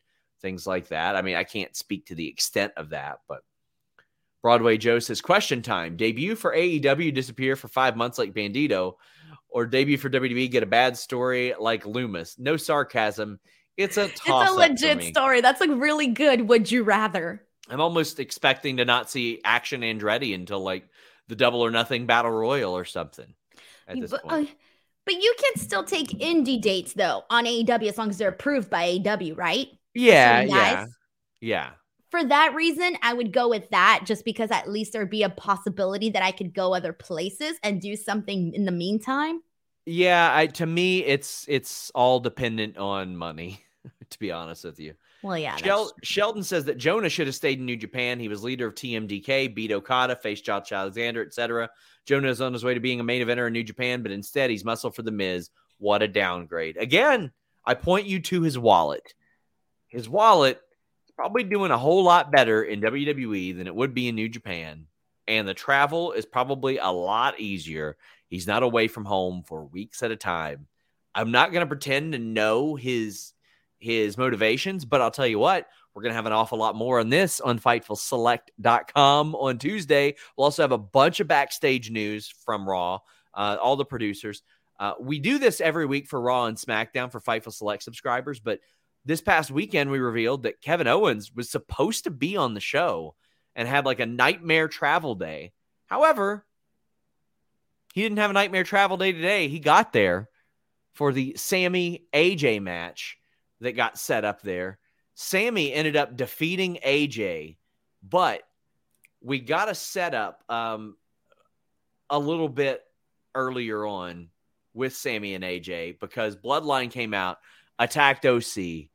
things like that. I mean, I can't speak to the extent of that, but Broadway Joe says question time. Debut for AEW disappear for 5 months like Bandito or debut for WWE get a bad story like Lumis. No sarcasm. It's a toss it's a legit story. That's like really good. Would you rather? I'm almost expecting to not see Action Andretti until like the Double or Nothing Battle Royal or something. At this but, point, uh, but you can still take indie dates though on AEW as long as they're approved by AEW, right? yeah, yeah, yeah. For that reason, I would go with that just because at least there'd be a possibility that I could go other places and do something in the meantime. Yeah, I to me it's it's all dependent on money, to be honest with you. Well, yeah. Shel- Sheldon says that Jonah should have stayed in New Japan. He was leader of TMDK, beat Okada, faced Josh Alexander, etc. Jonah is on his way to being a main eventer in New Japan, but instead he's muscle for the Miz. What a downgrade. Again, I point you to his wallet. His wallet is probably doing a whole lot better in WWE than it would be in New Japan. And the travel is probably a lot easier. He's not away from home for weeks at a time. I'm not going to pretend to know his his motivations, but I'll tell you what, we're going to have an awful lot more on this on FightfulSelect.com on Tuesday. We'll also have a bunch of backstage news from Raw. uh, all the producers. Uh, we do this every week for Raw and SmackDown for Fightful Select subscribers, but this past weekend we revealed that Kevin Owens was supposed to be on the show and had like a nightmare travel day. However, he didn't have a nightmare travel day today. He got there for the Sami AJ match that got set up there. Sami ended up defeating AJ, but we got a setup um, a little bit earlier on with Sami and AJ because Bloodline came out, attacked OC,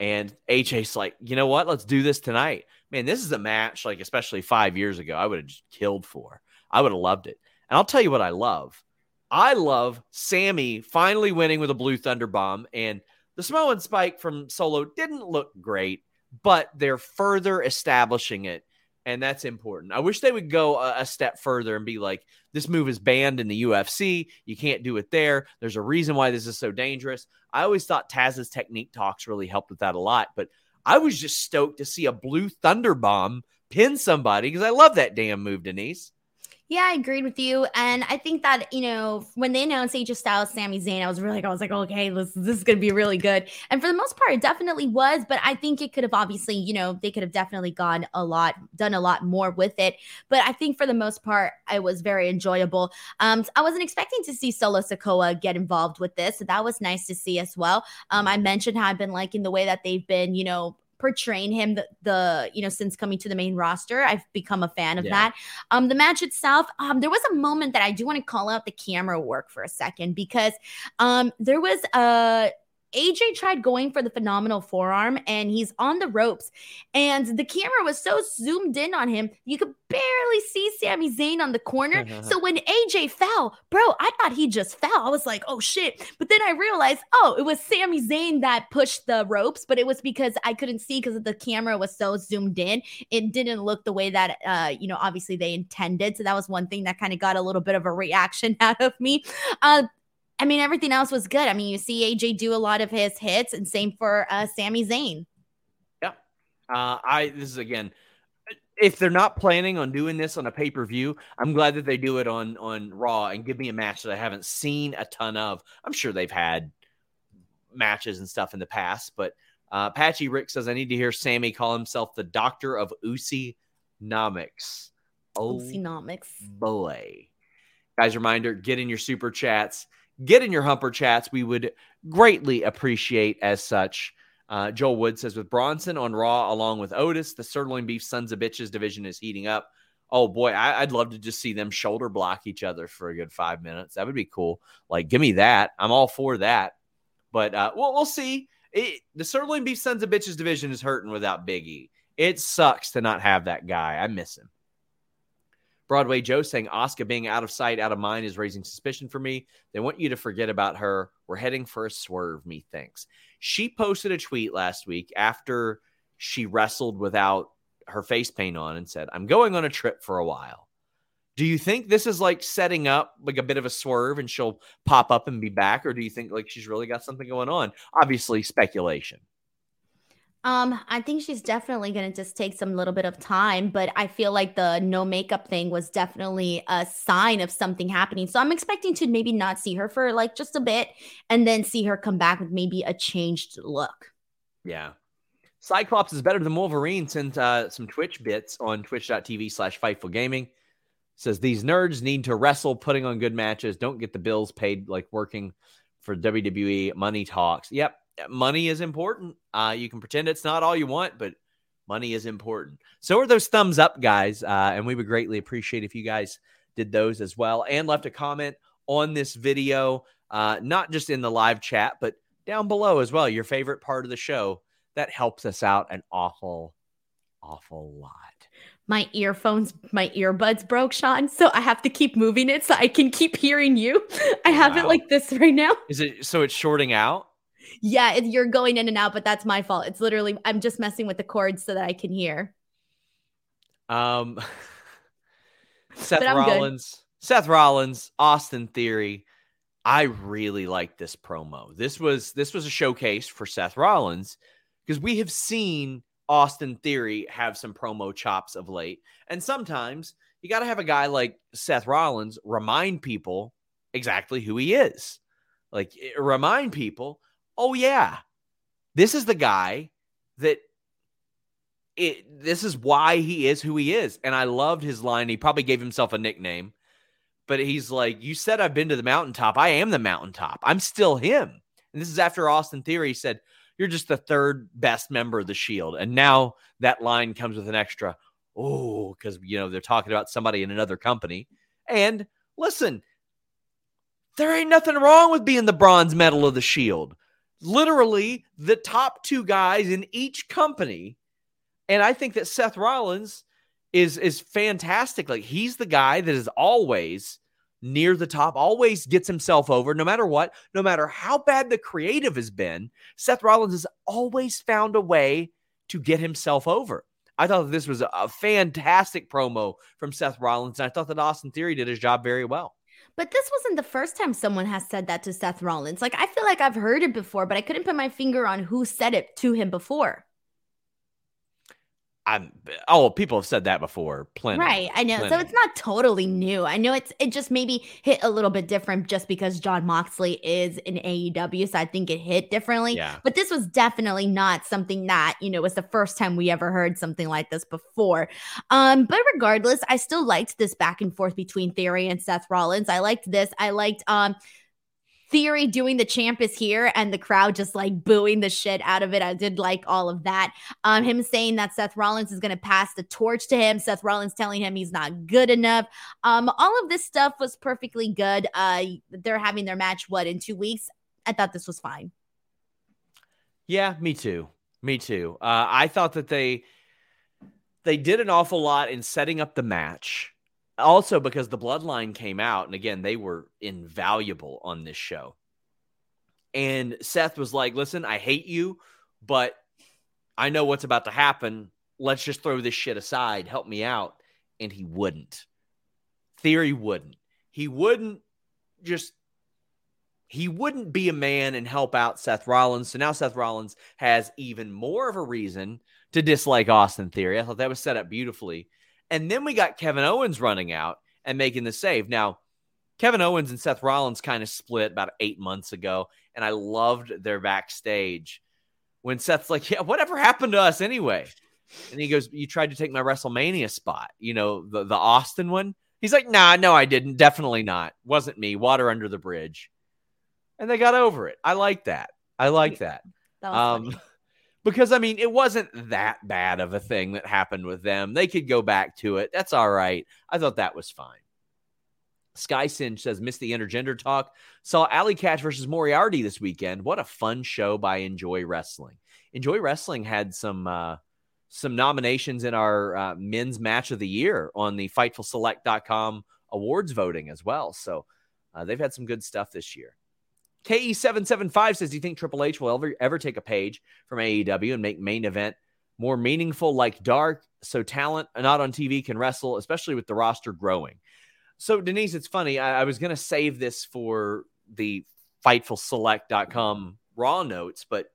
and AJ's like, you know what? Let's do this tonight. Man, this is a match, like, especially five years ago, I would have just killed for. I would have loved it. And I'll tell you what I love. I love Sami finally winning with a blue thunder bomb. And the Samoan spike from Solo didn't look great, but they're further establishing it. And that's important. I wish they would go a, a step further and be like, this move is banned in the UFC. You can't do it there. There's a reason why this is so dangerous. I always thought Taz's technique talks really helped with that a lot, but I was just stoked to see a blue thunder bomb pin somebody because I love that damn move, Denise. Yeah, I agreed with you, and I think that you know when they announced AJ Styles, Sami Zayn, I was really, I was like, okay, this, this is gonna be really good. And for the most part, it definitely was. But I think it could have obviously, you know, they could have definitely gone a lot, done a lot more with it. But I think for the most part, it was very enjoyable. Um, I wasn't expecting to see Solo Sikoa get involved with this, so that was nice to see as well. Um, I mentioned how I've been liking the way that they've been, you know, portraying him the, the, you know since coming to the main roster i've become a fan of yeah. that um the match itself um there was a moment that i do want to call out the camera work for a second because um there was a AJ tried going for the phenomenal forearm and he's on the ropes. And the camera was so zoomed in on him, you could barely see Sami Zayn on the corner. so when AJ fell, bro, I thought he just fell. I was like, oh shit. But then I realized, oh, it was Sami Zayn that pushed the ropes, but it was because I couldn't see because the camera was so zoomed in. It didn't look the way that, uh, you know, obviously they intended. So that was one thing that kind of got a little bit of a reaction out of me. Uh, I mean, everything else was good. I mean, you see AJ do a lot of his hits, and same for uh, Sami Zayn. Yeah, uh, I this is again. If they're not planning on doing this on a pay per view, I'm glad that they do it on on Raw and give me a match that I haven't seen a ton of. I'm sure they've had matches and stuff in the past, but uh, Patchy Rick says I need to hear Sami call himself the Doctor of Usi Nomics. Oh, Nomics, boy! Guys, reminder: get in your super chats get in your humper chats. We would greatly appreciate as such. Uh, Joel Wood says with Bronson on Raw along with Otis, the sirloin beef sons of bitches division is heating up. Oh boy, I, would love to just see them shoulder block each other for a good five minutes. That would be cool. Like, give me that. I'm all for that. But uh, we'll we'll see. It, the sirloin beef sons of bitches division is hurting without Biggie. It sucks to not have that guy. I miss him. Broadway Joe saying Asuka being out of sight, out of mind is raising suspicion for me. They want you to forget about her. We're heading for a swerve, methinks. She posted a tweet last week after she wrestled without her face paint on and said, I'm going on a trip for a while. Do you think this is like setting up like a bit of a swerve and she'll pop up and be back? Or do you think like she's really got something going on? Obviously, speculation. Um, I think she's definitely going to just take some little bit of time, but I feel like the no makeup thing was definitely a sign of something happening. So I'm expecting to maybe not see her for like just a bit and then see her come back with maybe a changed look. Yeah. Cyclops is better than Wolverine sent uh, some Twitch bits on twitch.tv slash Fightful Gaming. Says these nerds need to wrestle, putting on good matches, don't get the bills paid like working for WWE. Money talks. Yep money is important. Uh, you can pretend it's not all you want, but money is important. So are those thumbs up, guys. Uh, and we would greatly appreciate if you guys did those as well and left a comment on this video, uh, not just in the live chat, but down below as well. Your favorite part of the show. That helps us out an awful, awful lot. My earphones, my earbuds broke, Sean. So I have to keep moving it so I can keep hearing you. I have wow. it like this right now. Is it so it's shorting out? Yeah, it, you're going in and out, but that's my fault. It's literally I'm just messing with the cords so that I can hear. Um, Seth Rollins, good. Seth Rollins, Austin Theory. I really like this promo. This was this was a showcase for Seth Rollins because we have seen Austin Theory have some promo chops of late, and sometimes you got to have a guy like Seth Rollins remind people exactly who he is. Like remind people, oh yeah, this is the guy that it this is why he is who he is. And I loved his line. He probably gave himself a nickname, but he's like, You said I've been to the mountaintop. I am the mountaintop. I'm still him. And this is after Austin Theory said, You're just the third best member of the Shield. And now that line comes with an extra, oh, because you know they're talking about somebody in another company. And listen, there ain't nothing wrong with being the bronze medal of the Shield. Literally, the top two guys in each company and I think that Seth Rollins is is fantastic. Like he's the guy that is always near the top, always gets himself over no matter what, no matter how bad the creative has been. Seth Rollins has always found a way to get himself over. I thought this was a fantastic promo from Seth Rollins, and I thought that Austin Theory did his job very well. But this wasn't the first time someone has said that to Seth Rollins. Like I feel like I've heard it before, but I couldn't put my finger on who said it to him before. I'm oh, people have said that before. Plenty. Right. I know. Plenty. So it's not totally new. I know it's it just maybe hit a little bit different just because Jon Moxley is in AEW. So I think it hit differently. Yeah. But this was definitely not something that, you know, was the first time we ever heard something like this before. Um, but regardless, I still liked this back and forth between Theory and Seth Rollins. I liked this. I liked um Theory doing the champ is here and the crowd just like booing the shit out of it. I did like all of that. Um, him saying that Seth Rollins is going to pass the torch to him. Seth Rollins telling him he's not good enough. Um, all of this stuff was perfectly good. Uh, they're having their match what in two weeks. I thought this was fine. Yeah, me too. Me too. Uh, I thought that they they did an awful lot in setting up the match also because the bloodline came out and again they were invaluable on this show and seth was like listen i hate you but i know what's about to happen let's just throw this shit aside help me out and he wouldn't theory wouldn't he wouldn't just he wouldn't be a man and help out Seth Rollins. So now Seth Rollins has even more of a reason to dislike Austin Theory. I thought that was set up beautifully. And then we got Kevin Owens running out and making the save. Now, Kevin Owens and Seth Rollins kind of split about eight months ago, and I loved their backstage when Seth's like, "Yeah, whatever happened to us anyway?" And he goes, "You tried to take my WrestleMania spot, you know, the the Austin one." He's like, "Nah, no, I didn't. Definitely not. Wasn't me. Water under the bridge." And they got over it. I like that. I like that. That was Um. Because I mean, it wasn't that bad of a thing that happened with them. They could go back to it. That's all right. I thought that was fine. Sky Singe says, missed the intergender talk. Saw Allie Katch versus Moriarty this weekend. What a fun show by Enjoy Wrestling. Enjoy Wrestling had some uh, some nominations in our uh, men's match of the year on the FightfulSelect.com awards voting as well. So uh, they've had some good stuff this year. KE775 says, Do you think Triple H will ever, ever take a page from AEW and make main event more meaningful like Dark so talent not on TV can wrestle, especially with the roster growing? So, Denise, it's funny. I, I was going to save this for the FightfulSelect.com raw notes, but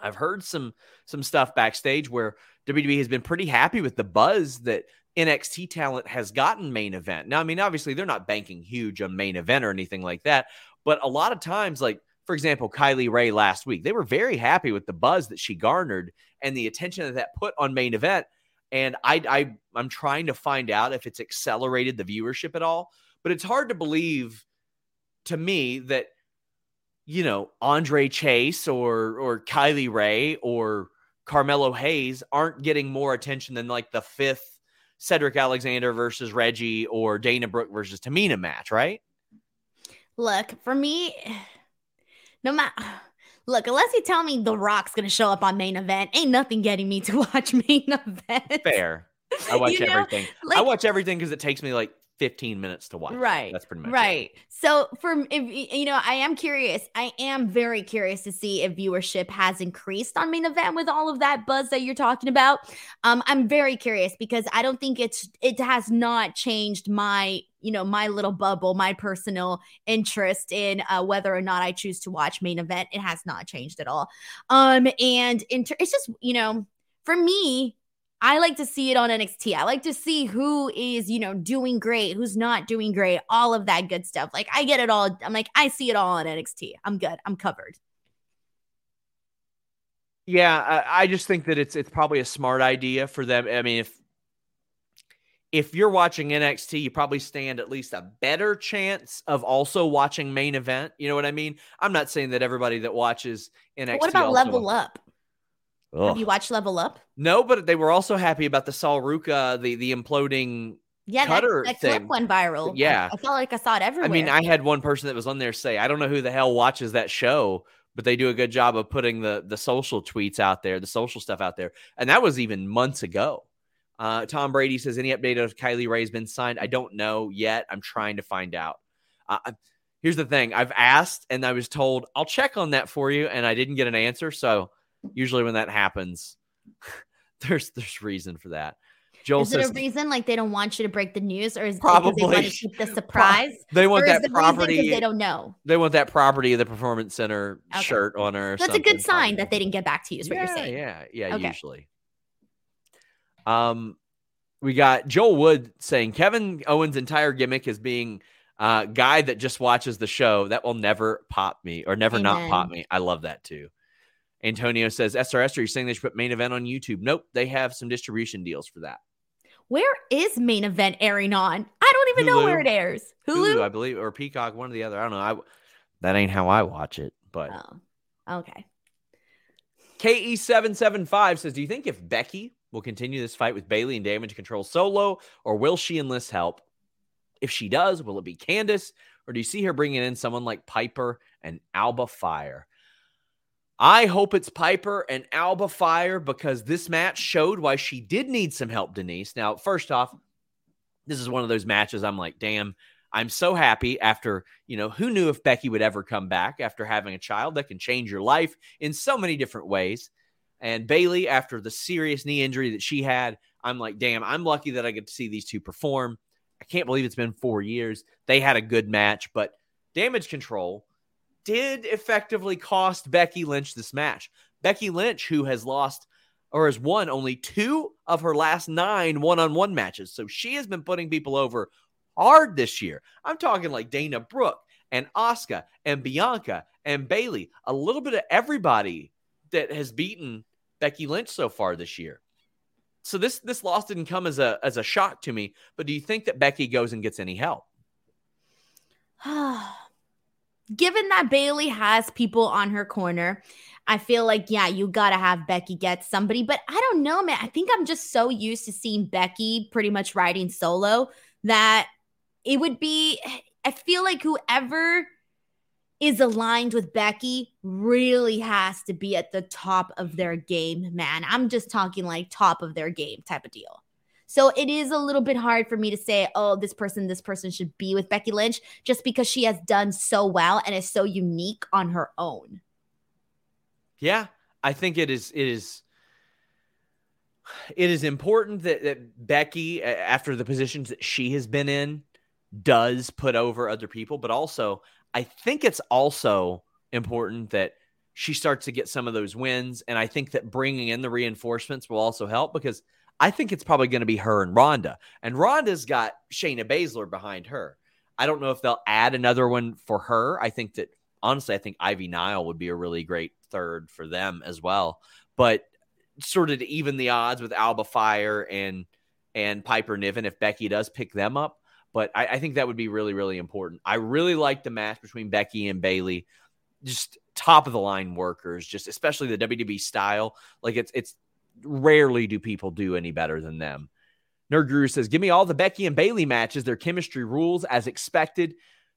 I've heard some some stuff backstage where WWE has been pretty happy with the buzz that NXT talent has gotten main event. Now, I mean, obviously they're not banking huge on main event or anything like that, but a lot of times, like for example, Kylie Rae last week, they were very happy with the buzz that she garnered and the attention that that put on main event. And I, I I'm trying to find out if it's accelerated the viewership at all, but it's hard to believe to me that you know Andre Chase or or Kylie Rae or Carmelo Hayes aren't getting more attention than like the fifth Cedric Alexander versus Reggie or Dana Brooke versus Tamina match, right? Look, for me, no matter. Look, unless you tell me The Rock's to show up on main event, ain't nothing getting me to watch main event. Fair. I watch You know, everything. I watch everything because it takes me like 15 minutes to watch. Right. That's pretty much it. Right. So for if you know, I am curious. I am very curious to see if viewership has increased on main event with all of that buzz that you're talking about. Um, I'm very curious because I don't think it's it has not changed my you know my little bubble, my personal interest in uh, whether or not I choose to watch main event. It has not changed at all. Um, and inter- it's just you know for me. I like to see it on NXT. I like to see who is, you know, doing great, who's not doing great, all of that good stuff. Like I get it all. I'm like, I see it all on NXT. I'm good. I'm covered. Yeah, I, I just think that it's it's probably a smart idea for them. I mean, if if you're watching NXT, you probably stand at least a better chance of also watching main event. You know what I mean? I'm not saying that everybody that watches NXT. What about Level Up? Ugh. Have you watched Level Up? No, but they were also happy about the Sol Ruca, the the imploding. Yeah, Cutter that, that clip thing. went viral. Yeah. I, I felt like I saw it everywhere. I mean, I had one person that was on there say, "I don't know who the hell watches that show." But they do a good job of putting the the social tweets out there, the social stuff out there, and that was even months ago. Uh, Tom Brady says, "Any update of Kylie Rae's been signed? I don't know yet. I'm trying to find out." Uh, here's the thing: I've asked, and I was told I'll check on that for you, and I didn't get an answer. So usually when that happens, there's there's reason for that. Joel is it says a reason like they don't want you to break the news, or is it because they want Probably. to keep the surprise? they want that property. they don't know. They want that property of the performance center Okay. shirt on her. or That's a good sign probably. that they didn't get back to you. Is what yeah, you're saying. Yeah, yeah, Okay. usually. Um, we got Joel Wood saying Kevin Owens' entire gimmick is being uh guy that just watches the show. That will never pop me or never not pop me. I love that too. Antonio says, SRS, are you saying they should put main event on YouTube? Nope, they have some distribution deals for that. Where is main event airing on? I don't even know where it airs. Hulu. I believe, or Peacock, one or the other. I don't know. I that ain't how I watch it, but Oh, okay. KE775 says, Do you think if Becky will continue this fight with Bayley and damage control solo, or will she enlist help? If she does, will it be Candice, or do you see her bringing in someone like Piper and Alba Fyre? I hope it's Piper and Alba Fyre because this match showed why she did need some help, Denise. Now, first off, this is one of those matches I'm like, damn, I'm so happy after, you know, who knew if Becky would ever come back after having a child that can change your life in so many different ways. And Bayley, after the serious knee injury that she had, I'm like, damn, I'm lucky that I get to see these two perform. I can't believe it's been four years. They had a good match, but damage control did effectively cost Becky Lynch this match. Becky Lynch, who has lost or has won only two of her last nine one on one matches. So she has been putting people over hard this year. I'm talking like Dana Brooke and Asuka and Bianca and Bayley, a little bit of everybody that has beaten Becky Lynch so far this year. So this this loss didn't come as a as a shock to me, but do you think that Becky goes and gets any help? Given that Bayley has people on her corner, I feel like, yeah, you got to have Becky get somebody. But I don't know, man. I think I'm just so used to seeing Becky pretty much riding solo that it would be, I feel like whoever is aligned with Becky really has to be at the top of their game, man. I'm just talking like top of their game type of deal. So it is a little bit hard for me to say, oh, this person, this person should be with Becky Lynch just because she has done so well and is so unique on her own. Yeah, I think it is. It is. It is important that, that Becky, after the positions that she has been in, does put over other people. But also, I think it's also important that she starts to get some of those wins. And I think that bringing in the reinforcements will also help because I think it's probably going to be her and Ronda. And Ronda's got Shayna Baszler behind her. I don't know if they'll add another one for her. I think that honestly, I think Ivy Nile would be a really great third for them as well. But sort of to even the odds with Alba Fyre and and Piper Niven if Becky does pick them up. But I, I think that would be really, really important. I really like the match between Becky and Bayley. Just top of the line workers, just especially the WWE style. Like it's it's rarely do people do any better than them. Nerd Guru says, Give me all the Becky and Bayley matches. Their chemistry rules as expected.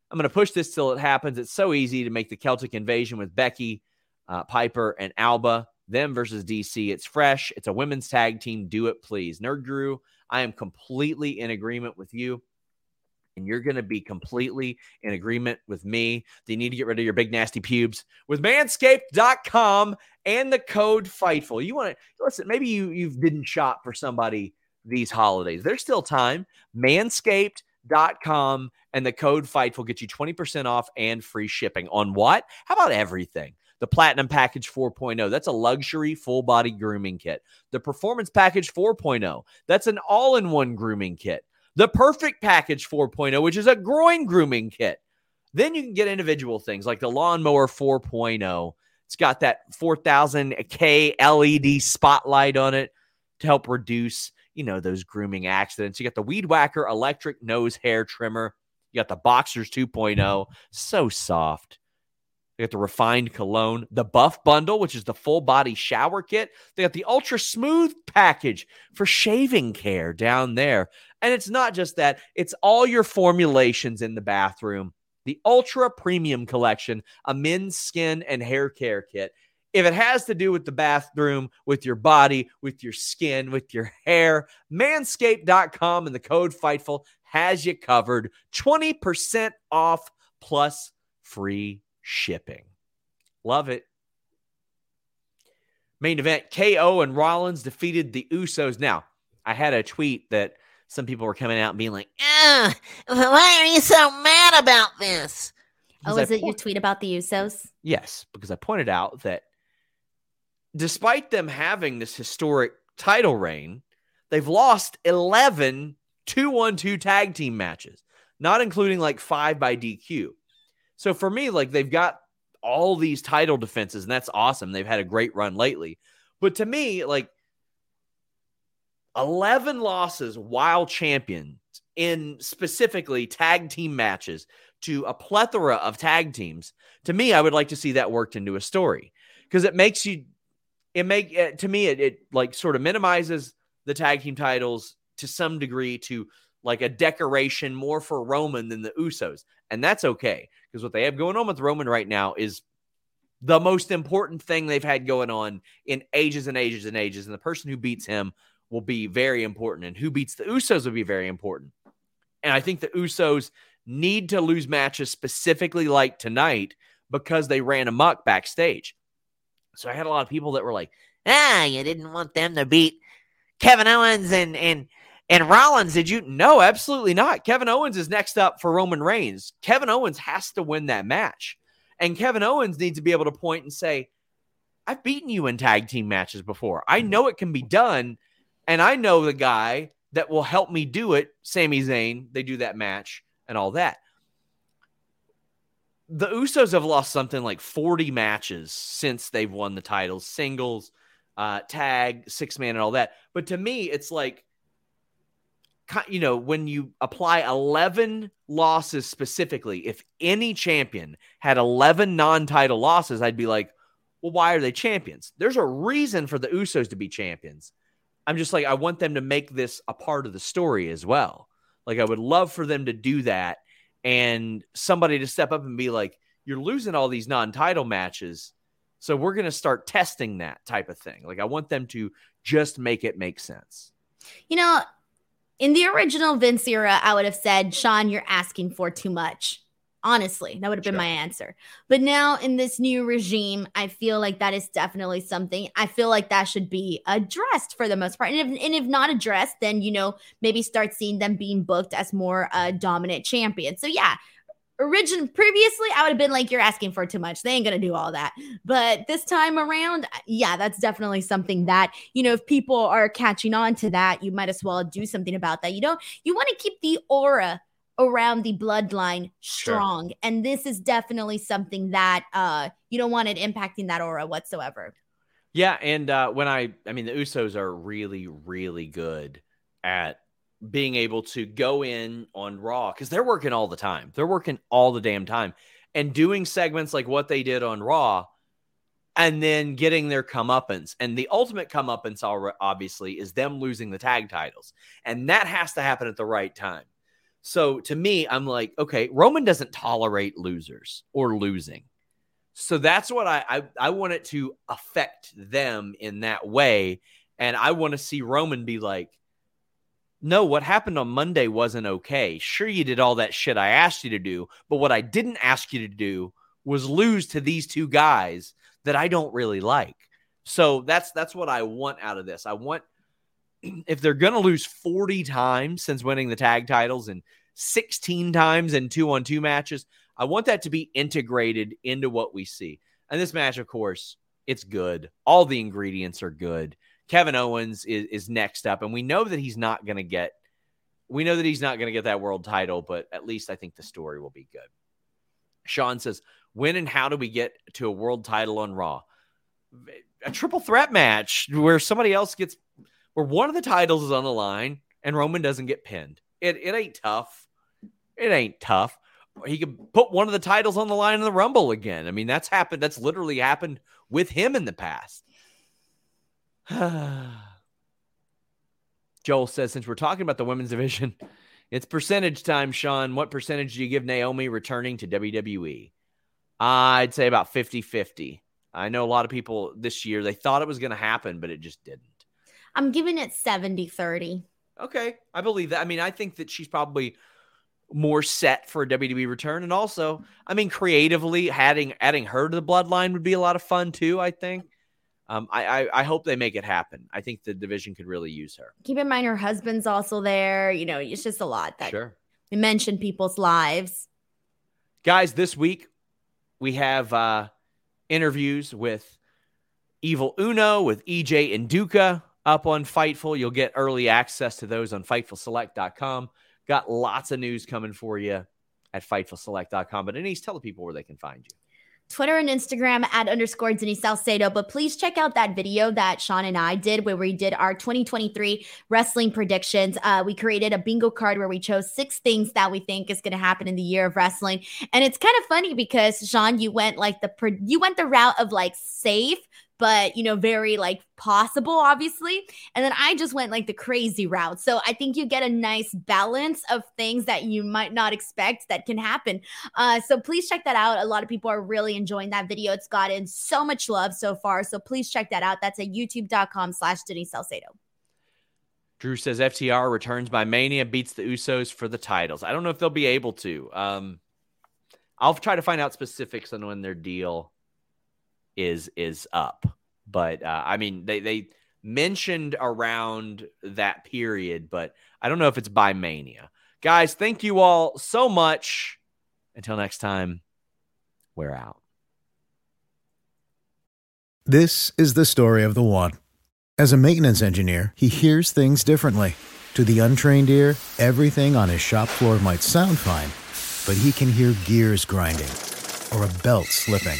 I'm going to push this till it happens. It's so easy to make the Celtic invasion with Becky, uh, Piper, and Alba. Them versus DC. It's fresh. It's a women's tag team. Do it, please. Nerd Guru, I am completely in agreement with you. And you're going to be completely in agreement with me that you need to get rid of your big nasty pubes with manscaped.com and the code FIGHTFUL. You want to listen, maybe you you didn't shop for somebody these holidays. There's still time. Manscaped.com and the code FIGHTFUL get you 20% off and free shipping on what? How about everything? The Platinum Package 4.0, that's a luxury full body grooming kit. The Performance Package 4.0, that's an all in one grooming kit. The Perfect Package 4.0, which is a groin grooming kit. Then you can get individual things like the Lawnmower 4.0. It's got that 4000K LED spotlight on it to help reduce, you know, those grooming accidents. You got the Weed Whacker electric nose hair trimmer. You got the Boxers 2.0, so soft. They got the refined cologne, the buff bundle, which is the full body shower kit. They got the ultra smooth package for shaving care down there. And it's not just that, it's all your formulations in the bathroom. The ultra premium collection, a men's skin and hair care kit. If it has to do with the bathroom, with your body, with your skin, with your hair, manscaped.com and the code FIGHTFUL has you covered. 20% off plus free shipping. Love it. Main event KO and Rollins defeated the Usos. Now, I had a tweet that some people were coming out and being like, uh, why are you so mad about this? Oh, is it po- your tweet about the Usos? Yes, because I pointed out that despite them having this historic title reign, they've lost 11 2 1 2 tag team matches, not including like five by DQ. So for me, like they've got all these title defenses, and that's awesome. They've had a great run lately. But to me, like 11 losses while champions in specifically tag team matches to a plethora of tag teams. To me, I would like to see that worked into a story because it makes you, it make to me, it, it like sort of minimizes the tag team titles to some degree to like a decoration more for Roman than the Usos. And that's okay because what they have going on with Roman right now is the most important thing they've had going on in ages and ages and ages. And the person who beats him will be very important, and who beats the Usos will be very important. And I think the Usos need to lose matches specifically like tonight because they ran amok backstage. So I had a lot of people that were like, "Ah, you didn't want them to beat Kevin Owens and and and Rollins." Did you? No, absolutely not. Kevin Owens is next up for Roman Reigns. Kevin Owens has to win that match, and Kevin Owens needs to be able to point and say, "I've beaten you in tag team matches before. I know it can be done." And I know the guy that will help me do it, Sami Zayn. They do that match and all that. The Usos have lost something like 40 matches since they've won the titles, singles, uh, tag, six man, and all that. But to me, it's like, you know, when you apply 11 losses specifically, if any champion had 11 non title losses, I'd be like, well, why are they champions? There's a reason for the Usos to be champions. I'm just like, I want them to make this a part of the story as well. Like, I would love for them to do that and somebody to step up and be like, you're losing all these non title matches. So we're going to start testing that type of thing. Like, I want them to just make it make sense. You know, in the original Vince era, I would have said, Sean, you're asking for too much. Honestly, that would have been sure. my answer. But now in this new regime, I feel like that is definitely something. I feel like that should be addressed for the most part. And if, and if not addressed, then, you know, maybe start seeing them being booked as more uh, dominant champions. So, yeah, origin previously i would have been like you're asking for too much they ain't gonna do all that but this time around yeah that's definitely something that you know if people are catching on to that you might as well do something about that you don't you want to keep the aura around the bloodline strong. Sure. And this is definitely something that uh you don't want it impacting that aura whatsoever. Yeah, and uh when I I mean the Usos are really really good at being able to go in on Raw cuz they're working all the time. They're working all the damn time and doing segments like what they did on Raw and then getting their comeuppance. And the ultimate comeuppance obviously is them losing the tag titles. And that has to happen at the right time. So to me, I'm like, okay, Roman doesn't tolerate losers or losing. So that's what I, I, I want it to affect them in that way. And I want to see Roman be like, no, what happened on Monday wasn't okay. Sure, you did all that shit I asked you to do, but what I didn't ask you to do was lose to these two guys that I don't really like. So that's that's what I want out of this. I want if they're going to lose 40 times since winning the tag titles and 16 times in two on two matches, I want that to be integrated into what we see. And this match, of course, it's good. All the ingredients are good. Kevin Owens is, is next up, and we know that he's not going to get. We know that he's not going to get that world title, but at least I think the story will be good. Sean says, "When and how do we get to a world title on Raw? A triple threat match where somebody else gets, where one of the titles is on the line and Roman doesn't get pinned. It it ain't tough. It ain't tough. He could put one of the titles on the line in the Rumble again. I mean, that's happened. That's literally happened with him in the past." Joel says, since we're talking about the women's division, it's percentage time, Sean. What percentage do you give Naomi returning to WWE? I'd say about 50 50. I know a lot of people this year, they thought it was going to happen, but it just didn't. I'm giving it 70 30. Okay. I believe that. I mean, I think that she's probably more set for a WWE return. And also, I mean, creatively, adding, adding her to the bloodline would be a lot of fun too, I think. Um, I, I, I hope they make it happen. I think the division could really use her. Keep in mind her husband's also there. You know, it's just a lot that Sure. we mentioned people's lives. Guys, this week we have uh, interviews with Evil Uno, with EJ Nduka up on Fightful. You'll get early access to those on FightfulSelect.com. Got lots of news coming for you at FightfulSelect.com. But Denise, tell the people where they can find you. Twitter and Instagram at underscore Denise Salcedo. But please check out that video that Sean and I did where we did our 2023 wrestling predictions. Uh, we created a bingo card where we chose six things that we think is going to happen in the year of wrestling. And it's kind of funny because Sean, you went like the you went the route of like safe, but you know, very like possible, obviously. And then I just went like the crazy route. So I think you get a nice balance of things that you might not expect that can happen. Uh, so please check that out. A lot of people are really enjoying that video. It's gotten so much love so far. So please check that out. That's at youtube.com slash Denise Salcedo. Drew says FTR returns by Mania, beats the Usos for the titles. I don't know if they'll be able to. Um, I'll try to find out specifics on when their deal is is up. But uh, I mean, they they mentioned around that period, but I don't know if it's by Mania. Guys, thank you all so much. Until next time, we're out. This is the story of the one. As a maintenance engineer, he hears things differently. To the untrained ear, everything on his shop floor might sound fine, but he can hear gears grinding or a belt slipping.